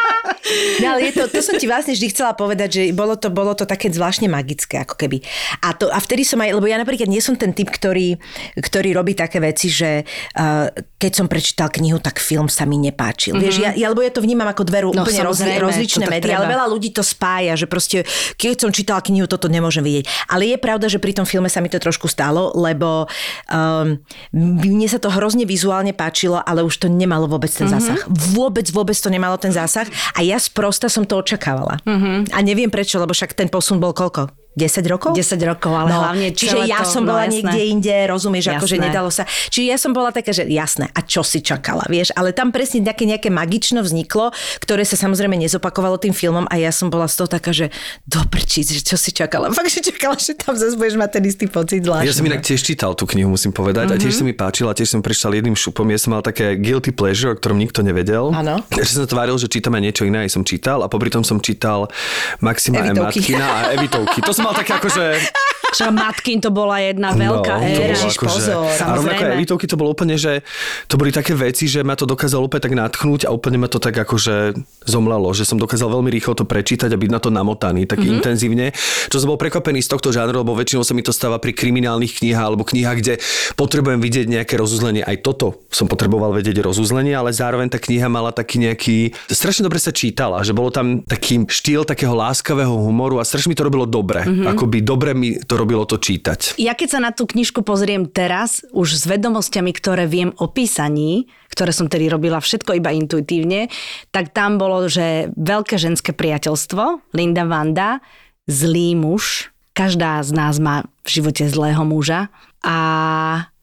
No, ale je to, to som ti vlastne vždy chcela povedať, že bolo to, bolo to také zvláštne magické, ako keby. A, to, a vtedy som aj, lebo ja napríklad nie som ten typ, ktorý, ktorý robí také veci, že uh, keď som prečítal knihu, tak film sa mi nepáčil. Mm-hmm. Vieš, ja, ja, lebo ja to vnímam ako dve No, úplne samozrejme, rozličné médiá, ale veľa ľudí to spája, že proste, keď som čítala knihu, toto nemôžem vidieť. Ale je pravda, že pri tom filme sa mi to trošku stalo, lebo um, mne sa to hrozne vizuálne páčilo, ale už to nemalo vôbec ten Mhm. zásah. Vôbec, vôbec to nemalo ten zásah. A ja sprosta som to očakávala. Mhm. A neviem prečo, lebo však ten posun bol koľko? 10 rokov? 10 rokov, ale no, hlavne Čiže ja to- som no, bola jasné. niekde inde, rozumieš, akože Jasné. nedalo sa. Čiže ja som bola taká, že jasné, a čo si čakala, vieš, ale tam presne nejaké, nejaké magično vzniklo, ktoré sa samozrejme nezopakovalo tým filmom a ja som bola z toho taká, že dobrčí, že čo si čakala. Fakt, že čakala, že tam zase budeš mať ten istý pocit zvláštny. Ja som inak tiež čítal tú knihu, musím povedať, mm-hmm. a tiež sa mi páčila, tiež som prečítal jedným šupom. Ja som mal také guilty pleasure, o ktorom nikto nevedel. Áno. Že som sa tváril, že čítam aj niečo iné, aj som čítal a popri tom som čítal Maxima Evitovky. A Evitovky. To som mal také akože... Čo matkin to bola jedna veľká No, éra. Ježiš, pozor. A rovnako aj. Evitovky to bolo úplne, že to boli také veci, že ma to dokázalo úplne tak natchnúť a úplne ma to tak akože zomlalo, že som dokázal veľmi rýchlo to prečítať a byť na to namotaný, tak Mhm. mm-hmm. intenzívne. Čo som bol prekvapený z tohto žánru, lebo väčšinou sa mi to stáva pri kriminálnych knihách alebo knihách, kde potrebujem vidieť nejaké rozuzlenie. Aj toto som potreboval vedieť rozuzlenie, ale zároveň tá kniha mala taký nejaký... Strašne dobre sa čítala, že bolo tam taký štýl takého láskavého humoru a strašne mi to robilo dobre. Mhm. Mm-hmm. Akoby dobre mi to robilo to čítať. Ja keď sa na tú knižku pozriem teraz, už s vedomosťami, ktoré viem o písaní, ktoré som tedy robila všetko iba intuitívne, tak tam bolo, že veľké ženské priateľstvo, Linda Vanda, zlý muž, každá z nás má v živote zlého muža a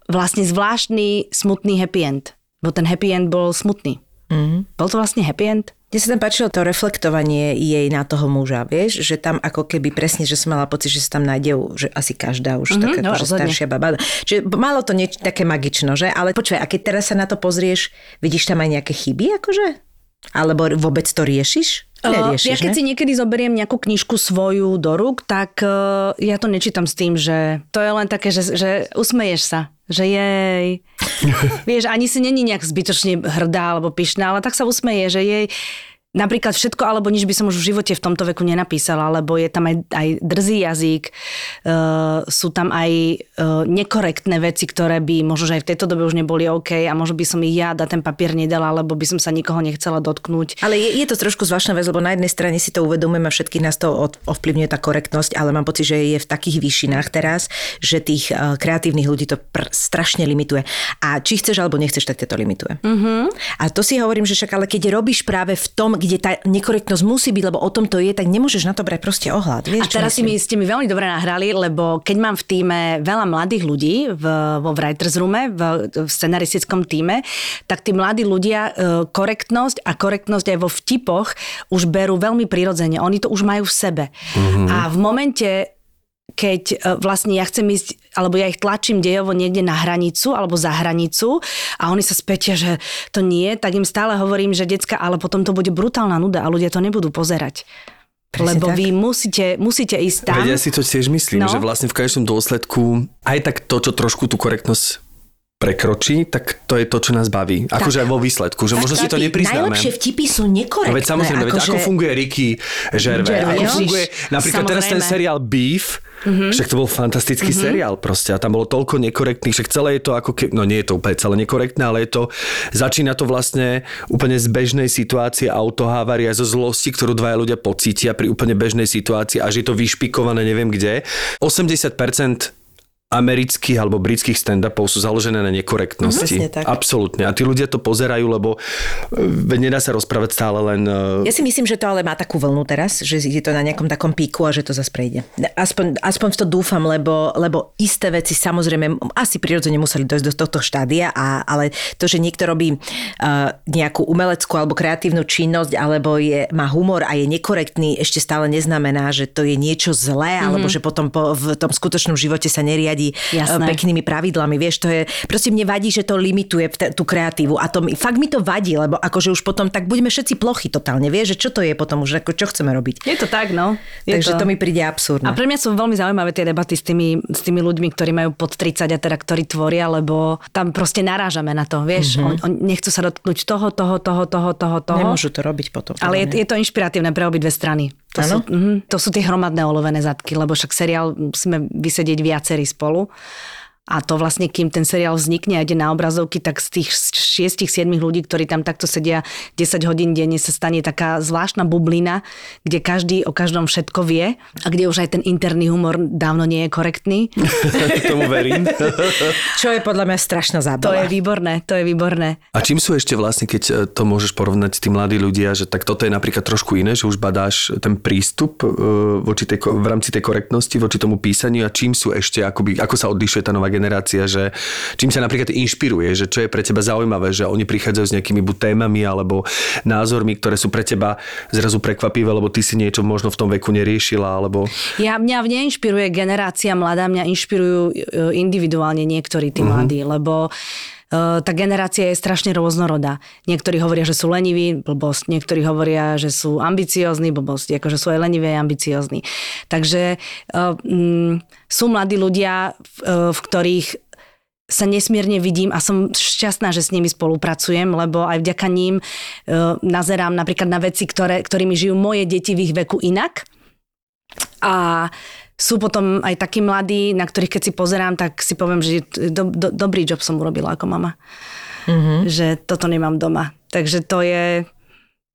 vlastne zvláštny smutný happy end. Bo ten happy end bol smutný. Mm. Bol to vlastne happy end? Mne sa tam páčilo to reflektovanie jej na toho muža, vieš, že tam ako keby presne, že som mala pocit, že sa tam nájde, že asi každá už mm-hmm, taká no, akože rozhodne. staršia baba. Čiže malo to niečo také magično, že? Ale počkaj, a keď teraz sa na to pozrieš, vidíš tam aj nejaké chyby, akože? Alebo vôbec to riešiš? Neriešiš, ja keď ne? si niekedy zoberiem nejakú knižku svoju do rúk, tak uh, ja to nečítam s tým, že to je len také, že, že usmeješ sa. Že jej. Vieš, ani si není nejak zbytočne hrdá alebo pyšná, ale tak sa usmeje, že jej napríklad všetko alebo nič by som už v živote v tomto veku nenapísala, lebo je tam aj, aj drzý jazyk, uh, sú tam aj uh, nekorektné veci, ktoré by možno, že aj v tejto dobe už neboli OK a možno by som ich ja na ten papier nedala, lebo by som sa nikoho nechcela dotknúť. Ale je, je to trošku zvláštna vec, lebo na jednej strane si to uvedomujeme a všetkých nás to ovplyvňuje tá korektnosť, ale mám pocit, že je v takých výšinách teraz, že tých uh, kreatívnych ľudí to pr- strašne limituje. A či chceš alebo nechceš, tak to limituje. Uh-huh. A to si hovorím, že však ale keď robíš práve v tom, kde tá nekorektnosť musí byť, lebo o tom to je, tak nemôžeš na to brať proste ohľad. Vieš, A teraz si mi, ste mi veľmi dobre nahrali, lebo keď mám v týme veľa mladých ľudí v, vo Writers Roome, v, v scenaristickom týme, tak tí mladí ľudia e, korektnosť a korektnosť aj vo vtipoch už berú veľmi prirodzene. Oni to už majú v sebe. Mm-hmm. A v momente, keď e, vlastne ja chcem ísť, alebo ja ich tlačím dejovo niekde na hranicu alebo za hranicu a oni sa spätia, že to nie, tak im stále hovorím, že decka, ale potom to bude brutálna nuda a ľudia to nebudú pozerať. Presne Lebo tak. vy musíte, musíte ísť tam. Veď ja si to tiež myslím, No. že vlastne v konečnom dôsledku aj tak to, čo trošku tú korektnosť prekročí, tak to je to, čo nás baví. Akože aj vo výsledku, že možno si to nepriznáme. Najlepšie vtipy sú No nekorektné. veď samozrejme, veď akože- ako funguje Ricky Žerve, Gervais, ako funguje napríklad teraz ten samozrejme. seriál Beef, mm-hmm. však to bol fantastický mm-hmm. seriál proste a tam bolo toľko nekorektných, však celé je to ako ke, no nie je to úplne celé nekorektné, ale je to, začína to vlastne úplne z bežnej situácie autohávaria, zo zlosti, ktorú dvaja ľudia pocítia pri úplne bežnej situácii, až je to vyšpikované neviem kde. 80% amerických alebo britských stand-upov sú založené na nekorektnosti. Presne tak. Absolútne. A tí ľudia to pozerajú, lebo e, veď nedá sa rozprávať stále len... e, Ja si myslím, že to ale má takú vlnu teraz, že je to na nejakom takom píku a že to zase prejde. Aspoň, aspoň v to dúfam, lebo, lebo isté veci samozrejme asi prirodzene museli dojsť do tohto štádia, a, ale to, že niekto robí uh, nejakú umeleckú alebo kreatívnu činnosť, alebo je, má humor a je nekorektný, ešte stále neznamená, že to je niečo zlé, mm-hmm. alebo že potom po, v tom skutočnom živote sa neriadi uh, Jasné. peknými pravidlami. Vieš, to je, proste mne vadí, že to limituje tú kreatívu a to mi, fakt mi to vadí, lebo akože už potom tak budeme všetci plochy totálne, vieš, že čo to je potom už, ako čo chceme robiť. Je to tak, no. Je Takže to mi príde absurdné. A pre mňa sú veľmi zaujímavé tie debaty s tými, s tými ľuďmi, ktorí majú pod 30 a teda ktorí tvoria, lebo tam proste narážame na to, vieš. Mm-hmm. On, on, nechcú sa dotknúť toho, toho, toho, toho, toho, toho. Nemôžu to robiť potom. Ale je, je to inšpiratívne pre obidve strany. To sú, mm, to sú tie hromadné olovené zadky, lebo však seriál musíme vysedieť viacerí spolu. A to vlastne, kým ten seriál vznikne a ide na obrazovky, tak z tých 6-7 ľudí, ktorí tam takto sedia 10 hodín denne, sa stane taká zvláštna bublina, kde každý o každom všetko vie a kde už aj ten interný humor dávno nie je korektný. Tomu verím. Čo je podľa mňa strašná To zábava. je výborné, to je výborné. A čím sú ešte vlastne, keď e, to môžeš porovnať tí mladí ľudia, že tak toto je napríklad trošku iné, že už badáš ten prístup e, voči tej, v rámci tej korektnosti, voči tomu písaniu a čím sú ešte, akoby, ako sa odlišuje tá nová generácia, že čím sa napríklad inšpiruje, že čo je pre teba zaujímavé, že oni prichádzajú s nejakými buď témami alebo názormi, ktoré sú pre teba zrazu prekvapivé, lebo ty si niečo možno v tom veku neriešila, alebo... Ja, mňa neinšpiruje generácia mladá, mňa inšpirujú e, individuálne niektorí tí mladí, lebo tá generácia je strašne rôznorodá. Niektorí hovoria, že sú leniví, blbosť. Niektorí hovoria, že sú ambiciózni, blbosť. Akože sú aj leniví, aj ambiciózni. Takže mm, sú mladí ľudia, v, uh, v ktorých sa nesmierne vidím a som šťastná, že s nimi spolupracujem, lebo aj vďaka ním uh, nazerám napríklad na veci, ktoré, ktorými žijú moje deti v ich veku inak. A sú potom aj takí mladí, na ktorých keď si pozerám, tak si poviem, že do, do, dobrý job som urobila ako mama. Mm-hmm. Že toto nemám doma. Takže to je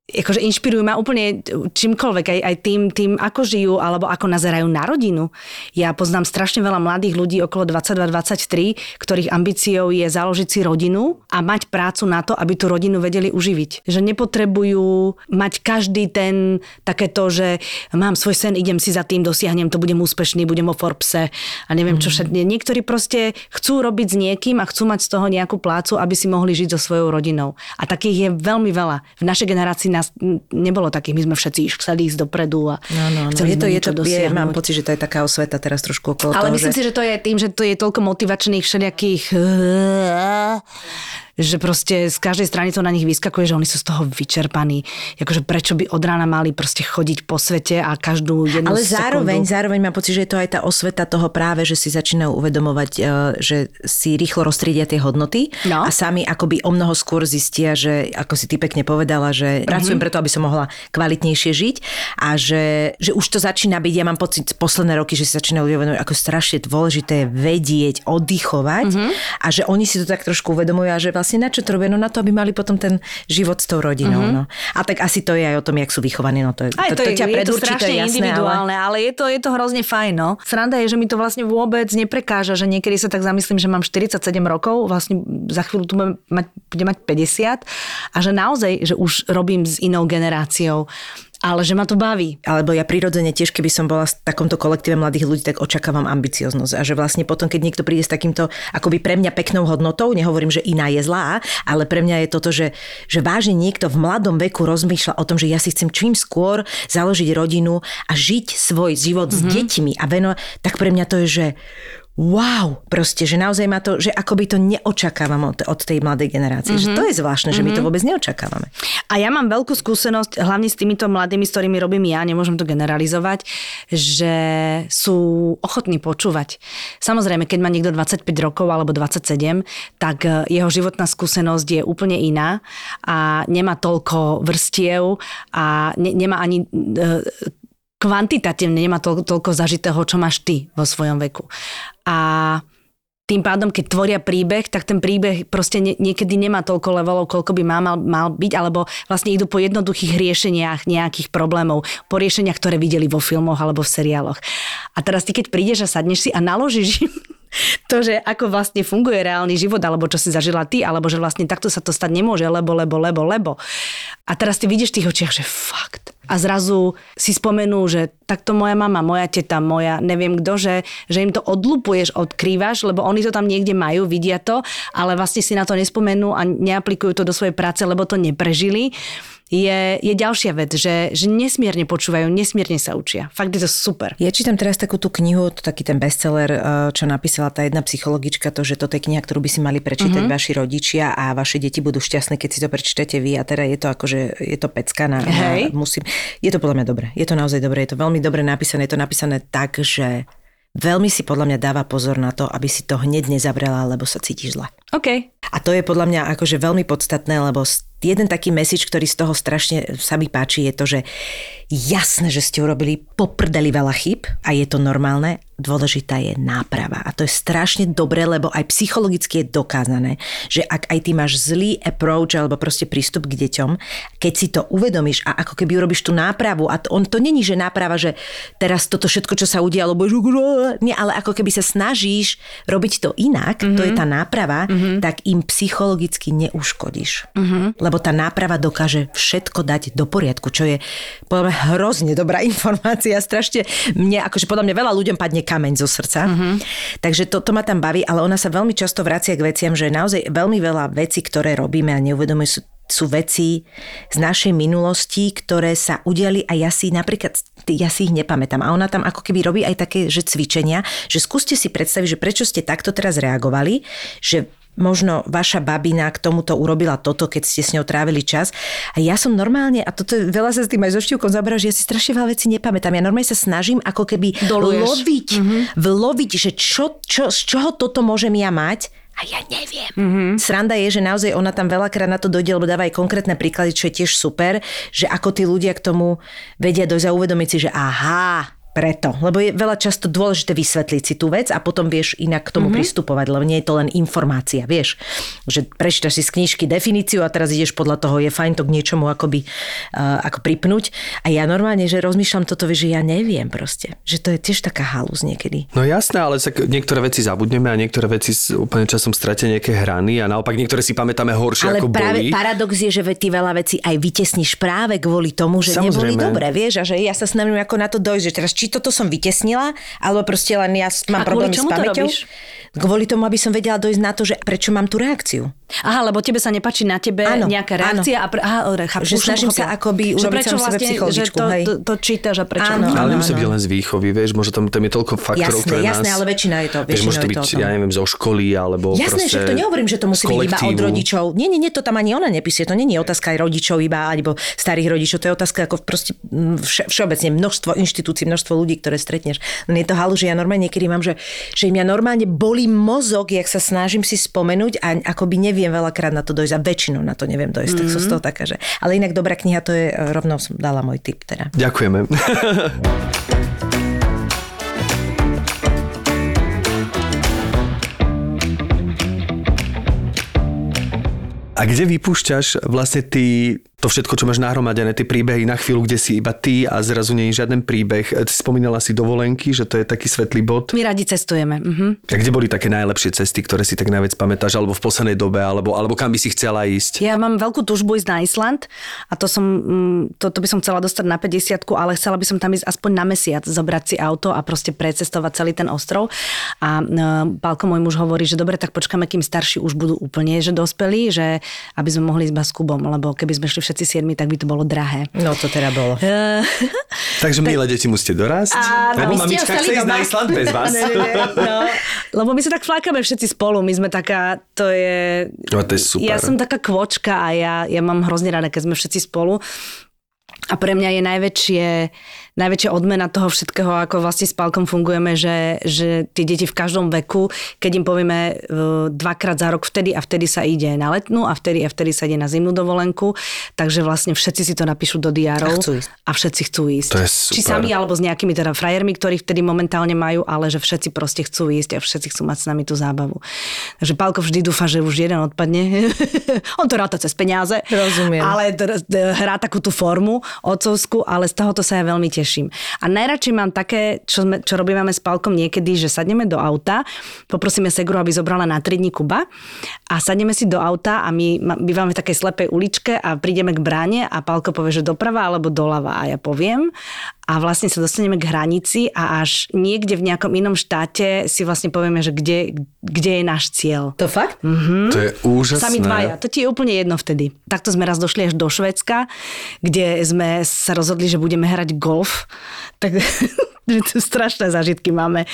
akože inšpirujú ma úplne čímkoľvek, aj, aj tým, tým, ako žijú alebo ako nazerajú na rodinu. Ja poznám strašne veľa mladých ľudí okolo 22-23, ktorých ambíciou je založiť si rodinu a mať prácu na to, aby tú rodinu vedeli uživiť. Že nepotrebujú mať každý ten takéto, že mám svoj sen, idem si za tým, dosiahnem to, budem úspešný, budem o Forbese a neviem čo všetko. Niektorí proste chcú robiť s niekým a chcú mať z toho nejakú plácu, aby si mohli žiť so svojou rodinou. A takých je veľmi veľa. V našej generácii nás nebolo takých, my sme všetci chceli ísť dopredu a No, no, no. chceli Je to, je to, je, mám pocit, že to je taká osveta teraz trošku okolo Ale toho, myslím že... si, že to je tým, že to je toľko motivačných všelijakých že proste z každej strany to na nich vyskakuje, že oni sú z toho vyčerpaní. Akože prečo by od rána mali proste chodiť po svete a každú jednu Ale zároveň, sekundu... zároveň mám pocit, že je to aj tá osveta toho práve, že si začínajú uvedomovať, e, že si rýchlo roztriedia tie hodnoty No. a sami akoby o mnoho skôr zistia, že ako si ty pekne povedala, že Mhm. pracujem preto, aby som mohla kvalitnejšie žiť a že, že už to začína byť, ja mám pocit posledné roky, že si začínajú uvedomovať, ako strašne dôležité je vedieť, oddychovať Mhm. a že oni si to tak trošku uvedomujú a že vlastne na čo to robia? No na to, aby mali potom ten život s tou rodinou. No. A tak asi to je aj o tom, jak sú vychovaní. No to, je-. Aj to, to, je, ťa je to to strašne jasné, individuálne, ale, ale je, to, je to hrozne fajn. No. Sranda je, že mi to vlastne vôbec neprekáža, že niekedy sa tak zamyslím, že mám 47 rokov, vlastne za chvíľu tu budem mať, budem mať 50 a že naozaj, že už robím s inou generáciou, ale že ma to baví. Alebo ja prirodzene tiež, keby som bola v takomto kolektíve mladých ľudí, tak očakávam ambicioznosť. A že vlastne potom, keď niekto príde s takýmto akoby pre mňa peknou hodnotou, nehovorím, že iná je zlá, ale pre mňa je toto, že, že vážne niekto v mladom veku rozmýšľa o tom, že ja si chcem čím skôr založiť rodinu a žiť svoj život mm-hmm. s deťmi a veno, tak pre mňa to je, že wow, proste, že naozaj ma to, že akoby to neočakávam od, od tej mladej generácie. Mm-hmm. Že to je zvláštne, že my to vôbec neočakávame. A ja mám veľkú skúsenosť, hlavne s týmito mladými, s ktorými robím ja, nemôžem to generalizovať, že sú ochotní počúvať. Samozrejme, keď má niekto 25 rokov alebo 27, tak eh, jeho životná skúsenosť je úplne iná a nemá toľko vrstiev a ne, nemá ani eh, kvantitatívne nemá toľko, toľko zažitého, čo máš ty vo svojom veku. A tým pádom, keď tvoria príbeh, tak ten príbeh proste nie, niekedy nemá toľko levelov, koľko by mal, mal byť, alebo vlastne idú po jednoduchých riešeniach nejakých problémov, po riešeniach, ktoré videli vo filmoch alebo v seriáloch. A teraz ty, keď prídeš a sadneš si a naložíš im to, že ako vlastne funguje reálny život, alebo čo si zažila ty, alebo že vlastne takto sa to stať nemôže, lebo, lebo, lebo, lebo. A teraz ty vidíš v tých očiach, že fakt. A zrazu si spomenú, že takto moja mama, moja teta, moja neviem kto, že, že im to odlupuješ, odkrývaš, lebo oni to tam niekde majú, vidia to, ale vlastne si na to nespomenú a neaplikujú to do svojej práce, lebo to neprežili je, je ďalšia vec, že, že nesmierne počúvajú, nesmierne sa učia. Fakt je to super. Ja čítam teraz takú tú knihu, to taký ten bestseller, eh, čo napísala tá jedna psychologička, to, že toto je kniha, ktorú by si mali prečítať uh-huh. vaši rodičia a vaše deti budú šťastné, keď si to prečítate vy a teda je to akože, je to pecka na, Hej. na musím. Je to podľa mňa dobré, je to naozaj dobré, je to veľmi dobre napísané, je to napísané tak, že veľmi si podľa mňa dáva pozor na to, aby si to hneď nezabrela, lebo sa cítiš zle. OK. A to je podľa mňa akože veľmi podstatné, lebo jeden taký message, ktorý z toho strašne sa mi páči, je to, že jasné, že ste urobili poprdeli veľa chyb a je to normálne, dôležitá je náprava. A to je strašne dobré, lebo aj psychologicky je dokázané, že ak aj ty máš zlý approach alebo proste prístup k deťom, keď si to uvedomíš a ako keby urobíš tú nápravu a to, on to není, že náprava, že teraz toto všetko, čo sa udialo, budeš, nie, ale ako keby sa snažíš robiť to inak, mm-hmm. to je tá náprava, mm-hmm. tak im psychologicky neuškodíš. Mm-hmm. Lebo tá náprava dokáže všetko dať do poriadku, čo je podľa mňa hrozne dobrá informácia. Strašne mne, akože podľa mňa veľa ľuďom padne kameň zo srdca. Mm-hmm. Takže to, to ma tam baví, ale ona sa veľmi často vracia k veciam, že naozaj veľmi veľa vecí, ktoré robíme a neuvedomujeme sú sú veci z našej minulosti, ktoré sa udiali a ja si napríklad, ja si ich nepamätám. A ona tam ako keby robí aj také, že cvičenia, že skúste si predstaviť, že prečo ste takto teraz reagovali, že možno vaša babina k tomuto urobila toto, keď ste s ňou trávili čas. A ja som normálne, a toto veľa sa s tým aj so štívkom zabera, že ja si strašne veľa vecí nepamätám. Ja normálne sa snažím ako keby Doluješ. loviť, mm-hmm. vloviť, že čo, čo, z čoho toto môžem ja mať a ja neviem. Mm-hmm. Sranda je, že naozaj ona tam veľakrát na to dojde, lebo dáva aj konkrétne príklady, čo je tiež super, že ako tí ľudia k tomu vedia dojsť a uvedomiť si, že aha, preto. Lebo je veľa často dôležité vysvetliť si tú vec a potom vieš inak k tomu mm-hmm. pristupovať, lebo nie je to len informácia, vieš. Že prečítaš si z knižky definíciu a teraz ideš podľa toho, je fajn to k niečomu akoby, uh, ako pripnúť. A ja normálne, že rozmýšľam toto, že ja neviem proste. Že to je tiež taká halus niekedy. No jasné, ale sa niektoré veci zabudneme a niektoré veci úplne časom stratia nejaké hrany a naopak niektoré si pamätáme horšie Ale ako práve boli. paradox je, že ty veľa vecí aj vytesníš práve kvôli tomu, že neboli Samozrejme. dobré, vieš, a že ja sa snažím ako na to dojsť, že teraz či toto som vytesnila, alebo proste len ja mám A problémy s to pamäťou. robíš? Kvôli tomu, aby som vedela dojsť na to, že prečo mám tú reakciu. Aha, lebo tebe sa nepáči na tebe Áno, nejaká reakcia a pre, aha, chápu, Že snažím sa akoby urobiť prečo vlastne, že to, hej. to, to čítaš a prečo. Áno, Ale áno, nemusí áno. byť len z výchovy, vieš, môže tam, tam je toľko faktorov, Jasné, ktoré jasné, nás... ale väčšina je to- Vieš, môže to byť, to ja neviem, zo školy, alebo Jasné, proste že to nehovorím, že to musí byť iba od rodičov. Nie, nie, nie, to tam ani ona nepíše. To nie je otázka aj rodičov iba, alebo starých rodičov. To je otázka ako proste mm, vše, všeobecne množstvo inštitúcií, množstvo ľudí, ktoré stretneš. Len je to halu, že ja normálne niekedy mám, že, že mňa normálne bolí mozog, jak sa snažím si spomenúť a akoby neviem veľakrát na to dojsť a väčšinou na to neviem dojsť. Mm-hmm. Tak som z toho taká, že... Ale inak dobrá kniha, to je, e, rovno som dala môj tip teda. Ďakujeme. A kde vypúšťaš vlastne ty to všetko, čo máš nahromadené, tie príbehy na chvíľu, kde si iba ty a zrazu nie je žiaden príbeh. Ty spomínala si dovolenky, že to je taký svetlý bod. My radi cestujeme. Mhm. A kde boli také najlepšie cesty, ktoré si tak najviac pamätáš, alebo v poslednej dobe, alebo, alebo kam by si chcela ísť? Ja mám veľkú túžbu ísť na Island a to, som, mm, to, to by som chcela dostať na 50 ale chcela by som tam ísť aspoň na mesiac, zobrať si auto a proste precestovať celý ten ostrov. A Pálko, môj muž hovorí, že dobre, tak počkáme, kým starší už budú úplne že dospelí, že aby sme mohli ísť s Kubom, lebo keby sme šli všetci siedmi, tak by to bolo drahé. No to teda bolo. Uh, Takže milé deti musíte dorásť. Lebo mamička chce ísť doma. na Island bez vás. Ne, ne, ne, no. Lebo my sa tak flákame všetci spolu, my sme taká, to je... No, to je super. Ja som taká kvočka a ja, ja mám hrozne rada, keď sme všetci spolu. A pre mňa je najväčšie, najväčšia odmena toho všetkého, ako vlastne s Pálkom fungujeme, že, že tie deti v každom veku, keď im povieme e, dvakrát za rok vtedy a vtedy sa ide na letnú a vtedy a vtedy sa ide na zimnú dovolenku, takže vlastne všetci si to napíšu do diárov A a všetci chcú ísť. To je Či super. sami alebo s nejakými teda frajermi, ktorí vtedy momentálne majú, ale že všetci proste chcú ísť a všetci chcú mať s nami tú zábavu. Takže Pálko vždy dúfa, že už jeden odpadne. On to ráta cez peniaze. Rozumiem. Ale hrá takú tú formu otcovskú, ale z tohoto sa ja veľmi teším. Teším. A najradšej mám také, čo, sme, čo robíme s Palkom niekedy, že sadneme do auta, poprosíme Segru, aby zobrala na 3 dní Kuba a sadneme si do auta a my bývame v takej slepej uličke a prídeme k bráne a Palko povie, že doprava alebo doľava a ja poviem a vlastne sa dostaneme k hranici a až niekde v nejakom inom štáte si vlastne povieme, že kde, kde je náš cieľ. To fakt? To je úžasné. Sami dvaja. To ti je úplne jedno vtedy. Takto sme raz došli až do Švedska, kde sme sa rozhodli, že budeme hrať golf. Tak že to strašné zážitky máme.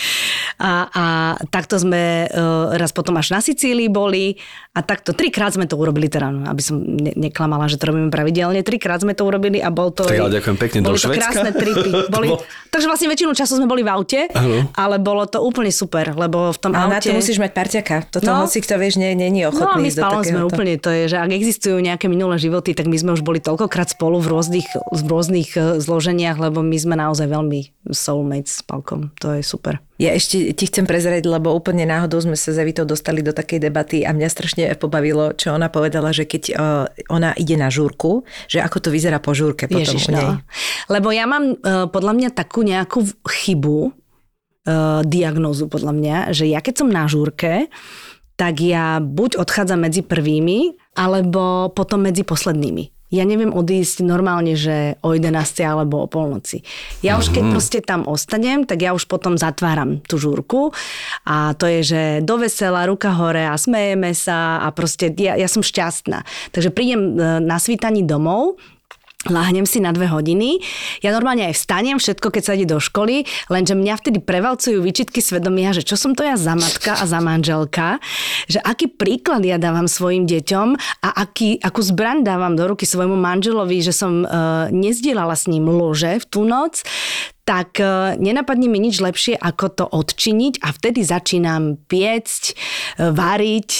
A, a takto sme uh, raz potom až na Sicílii boli a takto trikrát sme to urobili, teda, no, aby som ne, neklamala, že to robíme pravidelne. Trikrát sme to urobili a bol to... Tak ale ďakujem pekne, do boli to Švédska? krásne tripy. Boli, bol- takže vlastne väčšinu času sme boli v aute, Áno. ale bolo to úplne super, lebo v tom Ale na aute... to musíš mať parťaka. Toto No. hoci kto vieš, nie, nie je No a ochotný my s do sme úplne, to je, že ak existujú nejaké minulé životy, tak my sme už boli toľkokrát spolu v rôznych, v rôznych e, zloženiach, lebo my sme naozaj veľmi soulmates s Palkom. To je super. Ja ešte ti chcem prezrieť, lebo úplne náhodou sme sa s Evitou dostali do takej debaty a mňa strašne pobavilo, čo ona povedala, že keď uh, ona ide na žúrku, že ako to vyzerá po žúrke potom Ježiš, u nej. no. Lebo ja mám uh, podľa mňa takú nejakú chybu, uh, diagnózu podľa mňa, že ja keď som na žúrke, tak ja buď odchádzam medzi prvými, alebo potom medzi poslednými. Ja neviem odísť normálne, že o 11. alebo o polnoci. Ja už keď proste tam ostanem, tak ja už potom zatváram tú žúrku a to je, že do vesela, ruka hore a smejeme sa a proste ja, ja som šťastná. Takže prídem e, na svítaní domov, Láhnem si na dve hodiny. Ja normálne aj vstanem, všetko, keď sa ide do školy, lenže mňa vtedy prevalcujú výčitky svedomia, že čo som to ja za matka a za manželka, že aký príklad ja dávam svojim deťom a aký, akú zbraň dávam do ruky svojmu manželovi, že som uh, nezdielala s ním lože v tú noc, tak uh, nenapadne mi nič lepšie, ako to odčiniť a vtedy začínam piecť, uh, variť,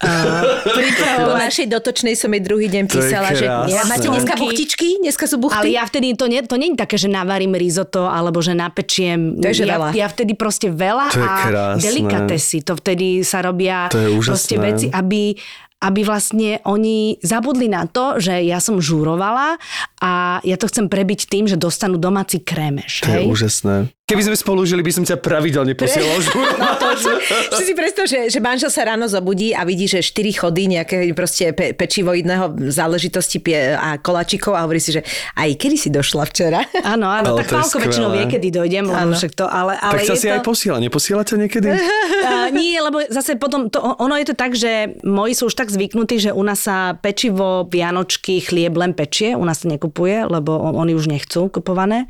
uh, Po pripravovať našej dotočnej som jej druhý deň písala, že ja, máte dneska buchtičky? Dneska sú buchty? Ale ja vtedy, to nie, to nie je také, že navarím risotto alebo že napečiem. To je, že ja, veľa. ja vtedy proste veľa To je a delikatesy. To vtedy sa robia To je proste veci, aby aby vlastne oni zabudli na to, že ja som žúrovala a ja to chcem prebiť tým, že dostanú domáci krémeš. To je hej? úžasné. Keby sme spolu žili, by som ťa pravidelne posielal žurovať. Si si predstav, že, že manžel sa ráno zobudí a vidí, že štyri chody nejaké proste pe, pečivoidného záležitosti pie, a koláčikov a hovorí si, že aj kedy si došla včera? Áno, áno, Ale tak Pálko väčšinou vie, kedy dojdem, lebo Áno. však to, ale, ale tak sa si to... aj posiela. Neposiela ťa niekedy? Uh, nie, lebo zase potom, to, ono je to tak, že moji sú už tak zvyknutí, že u nás sa pečivo, vianočky, chlieb len pečie, u nás sa nekupuje, lebo on, oni už nechcú kupované.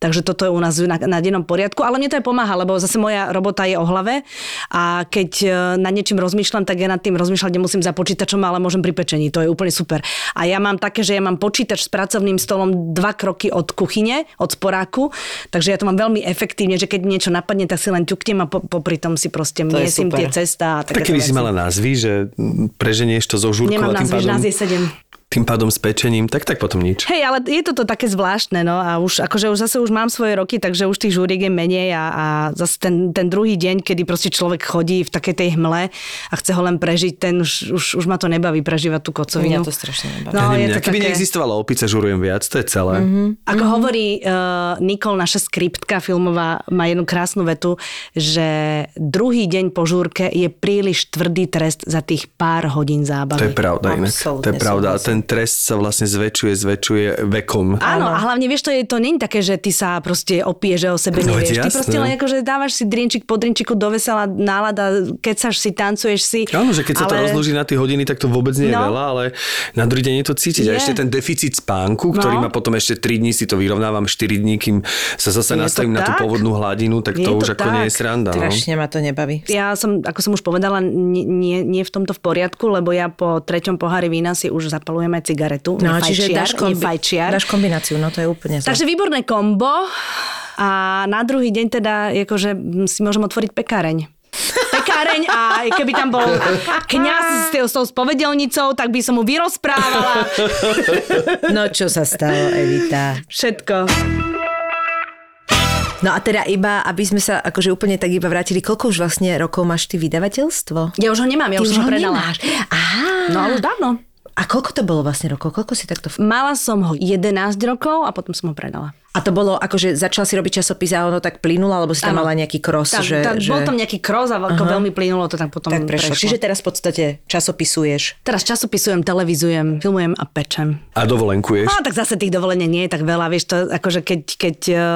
Takže toto je u nás na, na dennom poriadku, ale mne to aj pomáha, lebo zase moja robota je o hlave a keď e, nad niečím rozmýšľam, tak ja nad tým rozmýšľať nemusím za počítačom, ale môžem pri pečení, to je úplne super. A ja mám také, že ja mám počítač s pracovným stolom dva kroky od kuchyne, od sporáku, takže ja to mám veľmi efektívne, že keď niečo napadne, tak si len ťuknem a po, popri tom si proste To miesím tie cestá. a Tak keby si mala názvy, že preženieš to zo žúrkou Nemám názvy, pádom, nás je sedem. Tým pádom s pečením, tak tak potom nič. Hej, ale je toto také zvláštne, no a už akože už zase už mám svoje roky, takže už tých žúriek je menej a, a zase ten, ten druhý deň, kedy proste človek chodí v takej tej hmle a chce ho len prežiť, ten už, už, už ma to nebaví prežívať tú kocovinu. Mňa to strašne nebaví. No, ja je neviem, to keby také... neexistovala opica, žurujem viac, to je celé. Mm-hmm. Ako hovorí uh, Nikol, naša skriptka filmová, má jednu krásnu vetu, že druhý deň po žúrke je príliš tvrdý trest za tých pár hodín zábavy. To je pravda inak. To je pravda. A súhlasím. Ten trest sa vlastne zväčšuje, zväčšuje vekom. Áno, a hlavne vieš, to, je, to nie je také, že ty sa proste opije, že o sebe No, nevieš. veď Ty jasné. proste len akože dávaš si drinčik po drinčiku do vesela nálada, kecaš si, tancuješ si. Áno, že keď sa to ale- rozloží na tie hodiny, tak to vôbec nie je No. veľa, ale na druhý deň je to cítiť. A Je. ešte ten deficit spánku, ktorý No. má potom ešte 3 dní, si to vyrovnávam 4 dní, kým sa zase Je nastavím na tú tak? pôvodnú hladinu, tak Je to to už ako nie je tak. sranda. No. Strašne ma to nebaví. Ja som, ako som už povedala, nie, nie, nie v tomto v poriadku, lebo ja po treťom pohári vína si už zapalujem aj cigaretu. No, Nie čiže dáš, kombi- dáš kombináciu, no to je úplne zle. Takže výborné kombo a na druhý deň teda akože si môžem otvoriť pekáreň. Pekáreň a keby tam bol kňaz s, s tou spovedelnicou, tak by som mu vyrozprávala No čo sa stalo, Evita? všetko. No a teda iba, aby sme sa akože úplne tak iba vrátili, koľko už vlastne rokov máš ty vydavateľstvo? Ja už ho nemám, ja Ty už, som ho predala. nemáš. Aha. No ale už dávno. A koľko to bolo vlastne rokov? Koľko si takto... Mala som ho 11 rokov a potom som ho predala. A to bolo, akože začala si robiť časopis a ono tak plynulo, alebo si tam Áno. mala nejaký kros, Tak, že, tak, že... Bol tam nejaký kroz a ako veľmi plynulo to tak potom tak prešlo. prešlo. Čiže teraz v podstate časopisuješ. Teraz časopisujem, televizujem, filmujem a pečem. A dovolenkuješ? No tak zase tých dovolení nie je tak veľa, vieš, to akože keď, keď uh,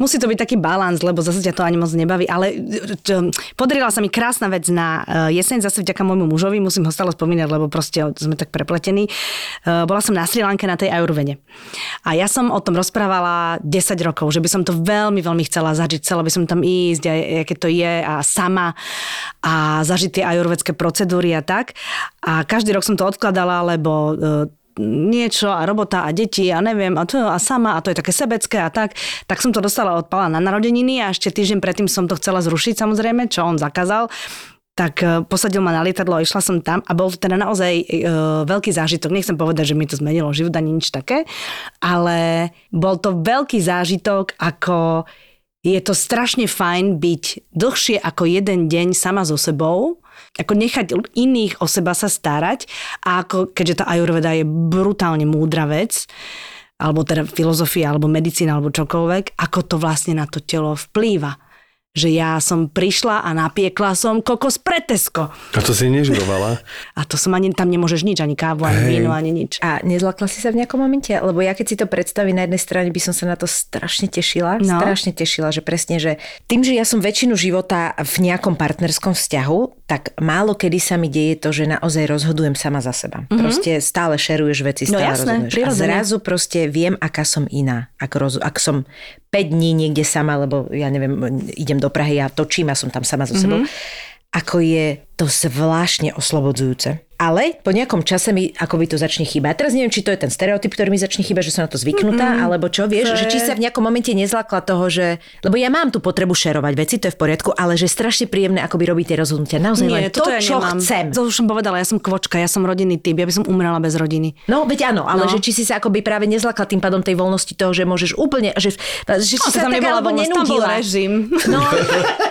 Musí to byť taký balans, lebo zase ťa to ani moc nebaví, ale čo, podarila sa mi krásna vec na eh, jeseň, zase vďaka môjmu mužovi, musím ho stále spomínať, lebo proste sme tak prepletení. Eh, Bola som na Sri Lanke na tej ajurvede. A ja som o tom rozprávala 10 rokov, že by som to veľmi, veľmi chcela zažiť, chcela by som tam ísť, a aké to je a sama a zažiť tie ajurvedské procedúry a tak. A každý rok som to odkladala, lebo eh, niečo a robota a deti a neviem a to a sama a to je také sebecké a tak, tak som to dostala od Pala na narodeniny a ešte týždeň predtým som to chcela zrušiť samozrejme, čo on zakázal tak e, posadil ma na lietadlo a išla som tam a bol to teda naozaj e, veľký zážitok. Nechcem povedať, že mi to zmenilo život ani nič také, ale bol to veľký zážitok, ako je to strašne fajn byť dlhšie ako jeden deň sama so sebou, ako nechať iných o seba sa starať a ako, keďže tá ajurveda je brutálne múdra vec, alebo teda filozofia, alebo medicína, alebo čokoľvek, ako to vlastne na to telo vplýva. Že ja som prišla a napiekla som kokos pretesko. A to si nežurovala? A to som ani, tam nemôžeš nič, ani kávu, ani Hej. víno, ani nič. A nezlakla si sa v nejakom momente? Lebo ja keď si to predstavím, na jednej strane by som sa na to strašne tešila. No. Strašne tešila, že presne, že tým, že ja som väčšinu života v nejakom partnerskom vzťahu, tak málo kedy sa mi deje to, že naozaj rozhodujem sama za seba. Mm-hmm. Proste stále šeruješ veci, No stále jasné, rozhoduješ. A zrazu proste viem, aká som iná. Ak, roz, ak som 5 dní niekde sama, lebo ja neviem, idem do Prahy a točím a som tam sama so sebou. Ako je to zvláštne oslobodzujúce. Ale po nejakom čase mi akoby to začne chýbať. Teraz neviem, či to je ten stereotyp, ktorý mi začne chýbať, že som na to zvyknutá, mm-hmm. alebo čo, vieš, že či sa v nejakom momente nezlakla toho, že... Lebo ja mám tú potrebu šerovať veci, to je v poriadku, ale že strašne príjemné akoby robiť tie rozhodnutia. Naozaj len to, ja čo nemám. chcem. To už som povedala, ja som kvočka, ja som rodinný typ, ja by som umrela bez rodiny. No, veď áno, ale No. že či si sa akoby práve nezlakla tým pádom tej voľnosti toho, že môžeš úplne, že, že No, sa tam tak alebo voľnosť, tam bol nenudila. režim. No,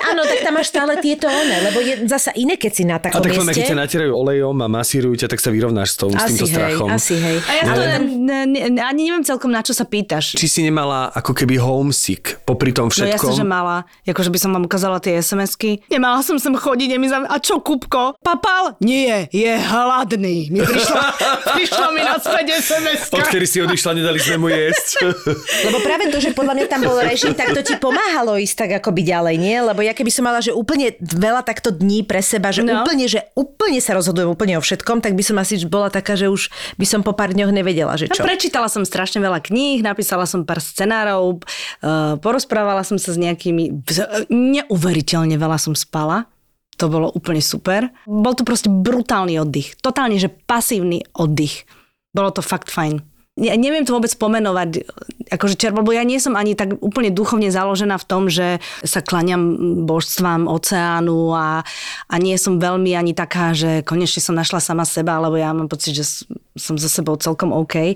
áno, tak tam máš stále tieto one, lebo je zasa iné, keď si na A takom tak len, keď mieste. ťa natierajú olejom a masírujú ťa, tak sa vyrovnáš s, tou, s týmto Asi hej, strachom. asi hej. A ja to ne, ne, ani neviem celkom, na čo sa pýtaš. Či si nemala ako keby homesick popri tom No všetkom? jasne, že mala. Akože by som vám ukázala tie SMS-ky. Nemala som sem chodiť, je mi za... A čo, Kupko? Papal? Nie, je hladný. Mi prišla, prišla mi naspäť SMS-ka. Odkedy si odišla, nedali sme mu jesť. Lebo práve to, že podľa mňa tam bol režim, tak to ti pomáhalo ísť tak akoby ďalej, nie? Lebo ja keby som mala, že úplne veľa takto dní pre seba, že No. úplne, že úplne sa rozhodujem úplne o všetkom, tak by som asi bola taká, že už by som po pár dňoch nevedela, že čo. No, prečítala som strašne veľa kníh, napísala som pár scenárov, uh, porozprávala som sa s nejakými... vz- Neuveriteľne veľa som spala. To bolo úplne super. Bol to proste brutálny oddych. Totálne, že pasívny oddych. Bolo to fakt fajn. Ne, neviem to vôbec pomenovať, akože čerpa, lebo ja nie som ani tak úplne duchovne založená v tom, že sa klaňam božstvám oceánu a, a nie som veľmi ani taká, že konečne som našla sama seba, lebo ja mám pocit, že som so sebou celkom OK.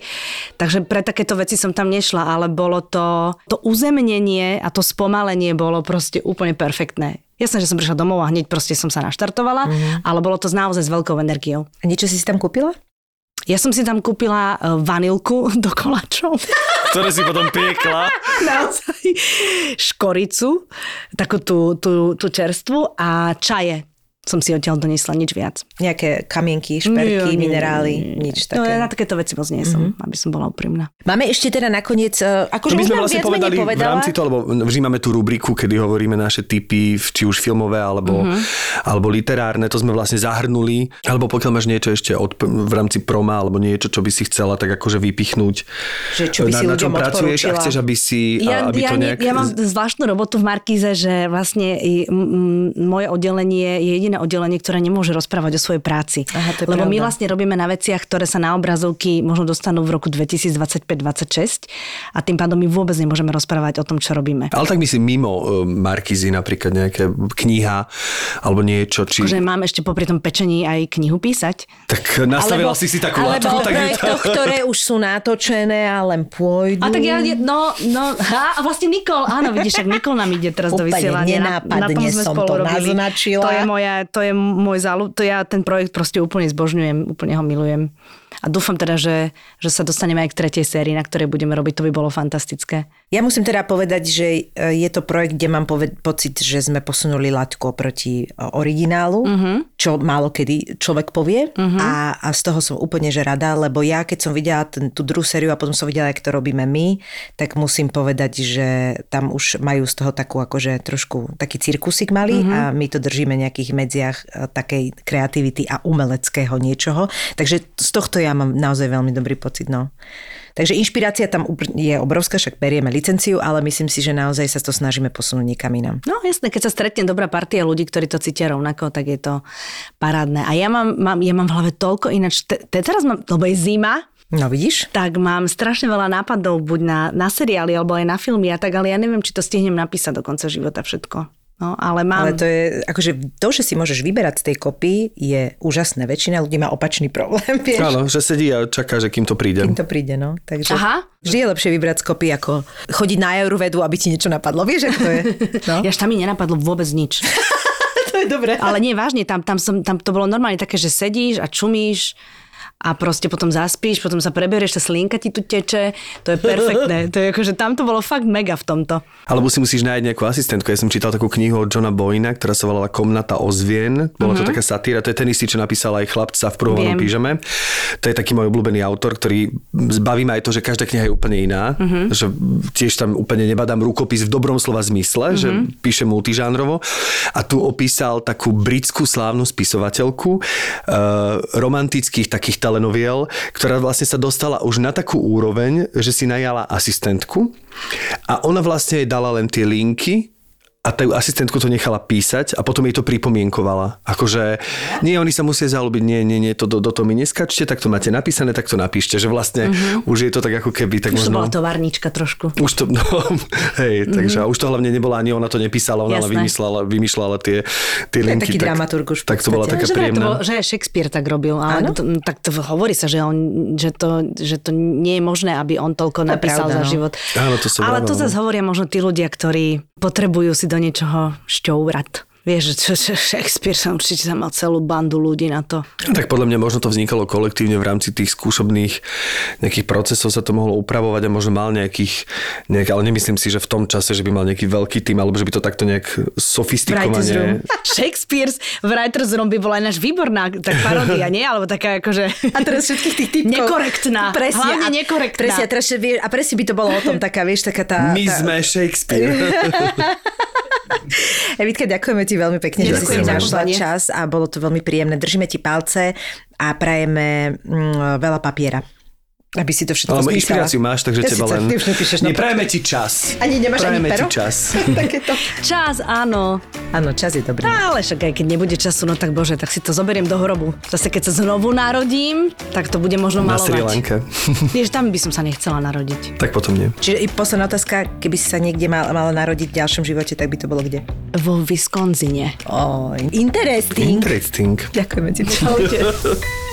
Takže pre takéto veci som tam nešla, ale bolo to, to uzemnenie a to spomalenie bolo proste úplne perfektné. Jasné, že som prišla domov a hneď proste som sa naštartovala, mm-hmm. ale bolo to naozaj s veľkou energiou. A niečo si si tam kúpila? Ja som si tam kúpila e, vanilku do koláčov. Ktoré si potom piekla. Naozaj. Škoricu, takú tú, tú, tú čerstvu a čaje som si odtiaľ donesla, nič viac. Nejaké kamienky, šperky, Nie, nie, minerály, nie, nie. nič No, také. ja na takéto veci moc nie som, mm-hmm. aby som bola úprimná. Máme ešte teda nakoniec, e, akože už sme vlastne viac povedali v rámci toho, lebo vždy máme tú rubriku, kedy hovoríme naše typy, či už filmové, alebo, Mhm. alebo literárne, to sme vlastne zahrnuli. Alebo pokiaľ máš niečo ešte od, v rámci proma, alebo niečo, čo by si chcela tak akože vypichnúť. Že čo by na, si na čom pracuješ a chceš, aby si, a, Ja, aby ja, to nejak... ja mám zvláštnu robotu v Markíze, že vlastne i, m, m, moje oddelenie je jediné oddelenie, ktoré nemôže rozprávať o svojej práci. Aha, to je Lebo my pravda. vlastne robíme na veciach, ktoré sa na obrazovky možno dostanú v roku 2025-26 a tým pádom my vôbec nemôžeme rozprávať o tom, čo robíme. Ale tak myslím mimo uh, Markizy, napríklad nejaké kniha alebo niečo, či... Že mám ešte popri tom pečení aj knihu písať. Tak nastavila si si takú alebo látku, o tak je to... projektoch, ktoré už sú natočené a len pôjdu. A tak ja, no, no, ha, a vlastne Nikol, áno, vidíš, ak Nikol nám ide teraz do Úplne vysielania. Na- nenápadne na tom sme som spolu to robili. naznačila. To je, moja, to je môj záľub, to ja ten projekt proste úplne zbožňujem, úplne ho milujem. A dúfam teda, že, že sa dostaneme aj k tretej sérii, na ktorej budeme robiť, to by bolo fantastické. Ja musím teda povedať, že e, je to projekt, kde mám poved- pocit, že sme posunuli laťku oproti e, originálu, uh-huh. čo málo kedy človek povie uh-huh. a, a z toho som úplne že rada, lebo ja keď som videla ten, tú druhú sériu a potom som videla, jak to robíme my, tak musím povedať, že tam už majú z toho takú akože trošku taký cirkusik malý uh-huh. a my to držíme nejakých medziach e, takej kreativity a umeleckého niečoho. Takže z tohto ja mám naozaj veľmi dobrý pocit. No. Takže inšpirácia tam je obrovská, však berieme licenciu, ale myslím si, že naozaj sa to snažíme posunúť niekam inám. No jasné, keď sa stretne dobrá partia ľudí, ktorí to cítia rovnako, tak je to parádne. A ja mám, mám, ja mám v hlave toľko ináč, te, te teraz mám, lebo je zima, No vidíš? tak mám strašne veľa nápadov, buď na, na seriály, alebo aj na filmy a tak, ale ja neviem, či to stihnem napísať do konca života všetko. No, ale mám... Ale to je, akože to, že si môžeš vyberať z tej kopy, je úžasné. Väčšina ľudí má opačný problém, vieš. Áno, že sedí a čaká, že kým to príde. Kým to príde, no. Takže Aha. vždy je lepšie vybrať z kopy, ako chodiť na Eurovedu, aby ti niečo napadlo. Vieš, ako to je? No. Ja tam mi nenapadlo vôbec nič. to je dobré. Ale nie, vážne, tam, tam, som, tam to bolo normálne také, že sedíš a čumíš a proste potom zaspíš, potom sa preberieš, tá slinka ti tu teče, to je perfektné. To je akože tam to bolo fakt mega v tomto. Alebo si musíš nájsť nejakú asistentku. Ja som čítal takú knihu od Johna Boyna, ktorá sa volala Komnata ozvien. Bola to taká satíra, to je ten istý, čo napísal aj chlapca v prvom Viem. pížame. To je taký môj obľúbený autor, ktorý zbaví ma aj to, že každá kniha je úplne iná. Že tiež tam úplne nebadám rukopis v dobrom slova zmysle, že píše multižánrovo. A tu opísal takú britskú slávnu spisovateľku uh, romantických takých telenoviel, ktorá vlastne sa dostala už na takú úroveň, že si najala asistentku a ona vlastne jej dala len tie linky a tú asistentku to nechala písať a potom jej to pripomienkovala. Akože, nie, oni sa musia zalúbiť, nie, nie, nie, to do, do toho mi neskačte, tak to máte napísané, tak to napíšte, že vlastne mm-hmm. už je to tak ako keby, tak Už to možno... bola továrnička trošku. Už to, no, hej, mm-hmm. takže a už to hlavne nebola, ani ona to nepísala, ona ale Jasné. vymyslela, vymýšľala tie, tie linky. taký tak, dramaturg už Tak to bola taká že, vraj to príjemná. bol, že Shakespeare tak robil, ale to, tak to hovorí sa, že, on, že, to, že to nie je možné, aby on toľko je napísal pravda, za no. život. Áno, to som ale to vravel, zase no. hovoria možno tí ľudia, ktorí potrebujú si do niečoho šťourať. Vieš, že čo- čo- Shakespeare sa určite tam mal celú bandu ľudí na to. Tak podľa mňa možno to vznikalo kolektívne v rámci tých skúšobných nejakých procesov sa to mohlo upravovať a možno mal nejakých, nejak, ale nemyslím si, že v tom čase, že by mal nejaký veľký tým, alebo že by to takto nejak sofistikovane... Shakespeare's v Writer's Room by bola ináč výborná tak paródia, nie? Alebo taká akože... A teraz všetkých tých typkov. Nekorektná. Presne. Hlavne a, nekorektná. Presne, a, vie- a presne by to bolo o tom taká, vieš, taká tá... My tá... sme Shakespeare. Evitka, ďakujeme ti veľmi pekne, že si si našla čas a bolo to veľmi príjemné. Držíme ti palce a prajeme mm, veľa papiera. Aby si to všetko Ale spísala. inšpiráciu máš, takže Ja teba len... Ty už nepíšeš na Neprajeme ti čas. Ani nemáš ani Prajeme pero? ti čas. Takéto. Čas, áno. Áno, čas je dobrý. Ale však aj keď nebude času, no tak bože, tak si to zoberiem do hrobu. Zase keď sa znovu narodím, tak to bude možno Na Sri malovať. Lanke. Vieš, tam by som sa nechcela narodiť. tak potom nie. Čiže i posledná otázka, keby si sa niekde mal, mala narodiť v ďalšom živote, tak by to bolo kde? Vo Wisconsine. Oh, interesting. Interesting. Ďakujeme ti.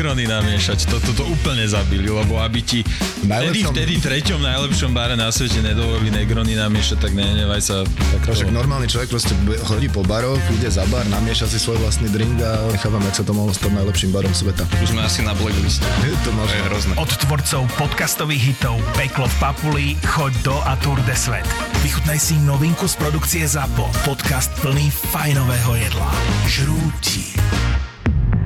Negrony namiešať. Toto to úplne zabili, lebo aby ti vtedy, Najlepšom- vtedy treťom najlepšom bare na svete nedovolili Negrony namiešať, tak nenevaj sa. Tak to... však normálny človek proste chodí po baroch, ide za bar, namieša si svoj vlastný drink a nechávam, jak sa to mohlo stať najlepším barom sveta. Už sme asi na blackliste. To To je hrozné. Od tvorcov podcastových hitov Peklo v Papuli, Choď do a Tour de Svet. Vychutnaj si novinku z produkcie ZAPO. Podcast plný fajnového jedla. Žrúti.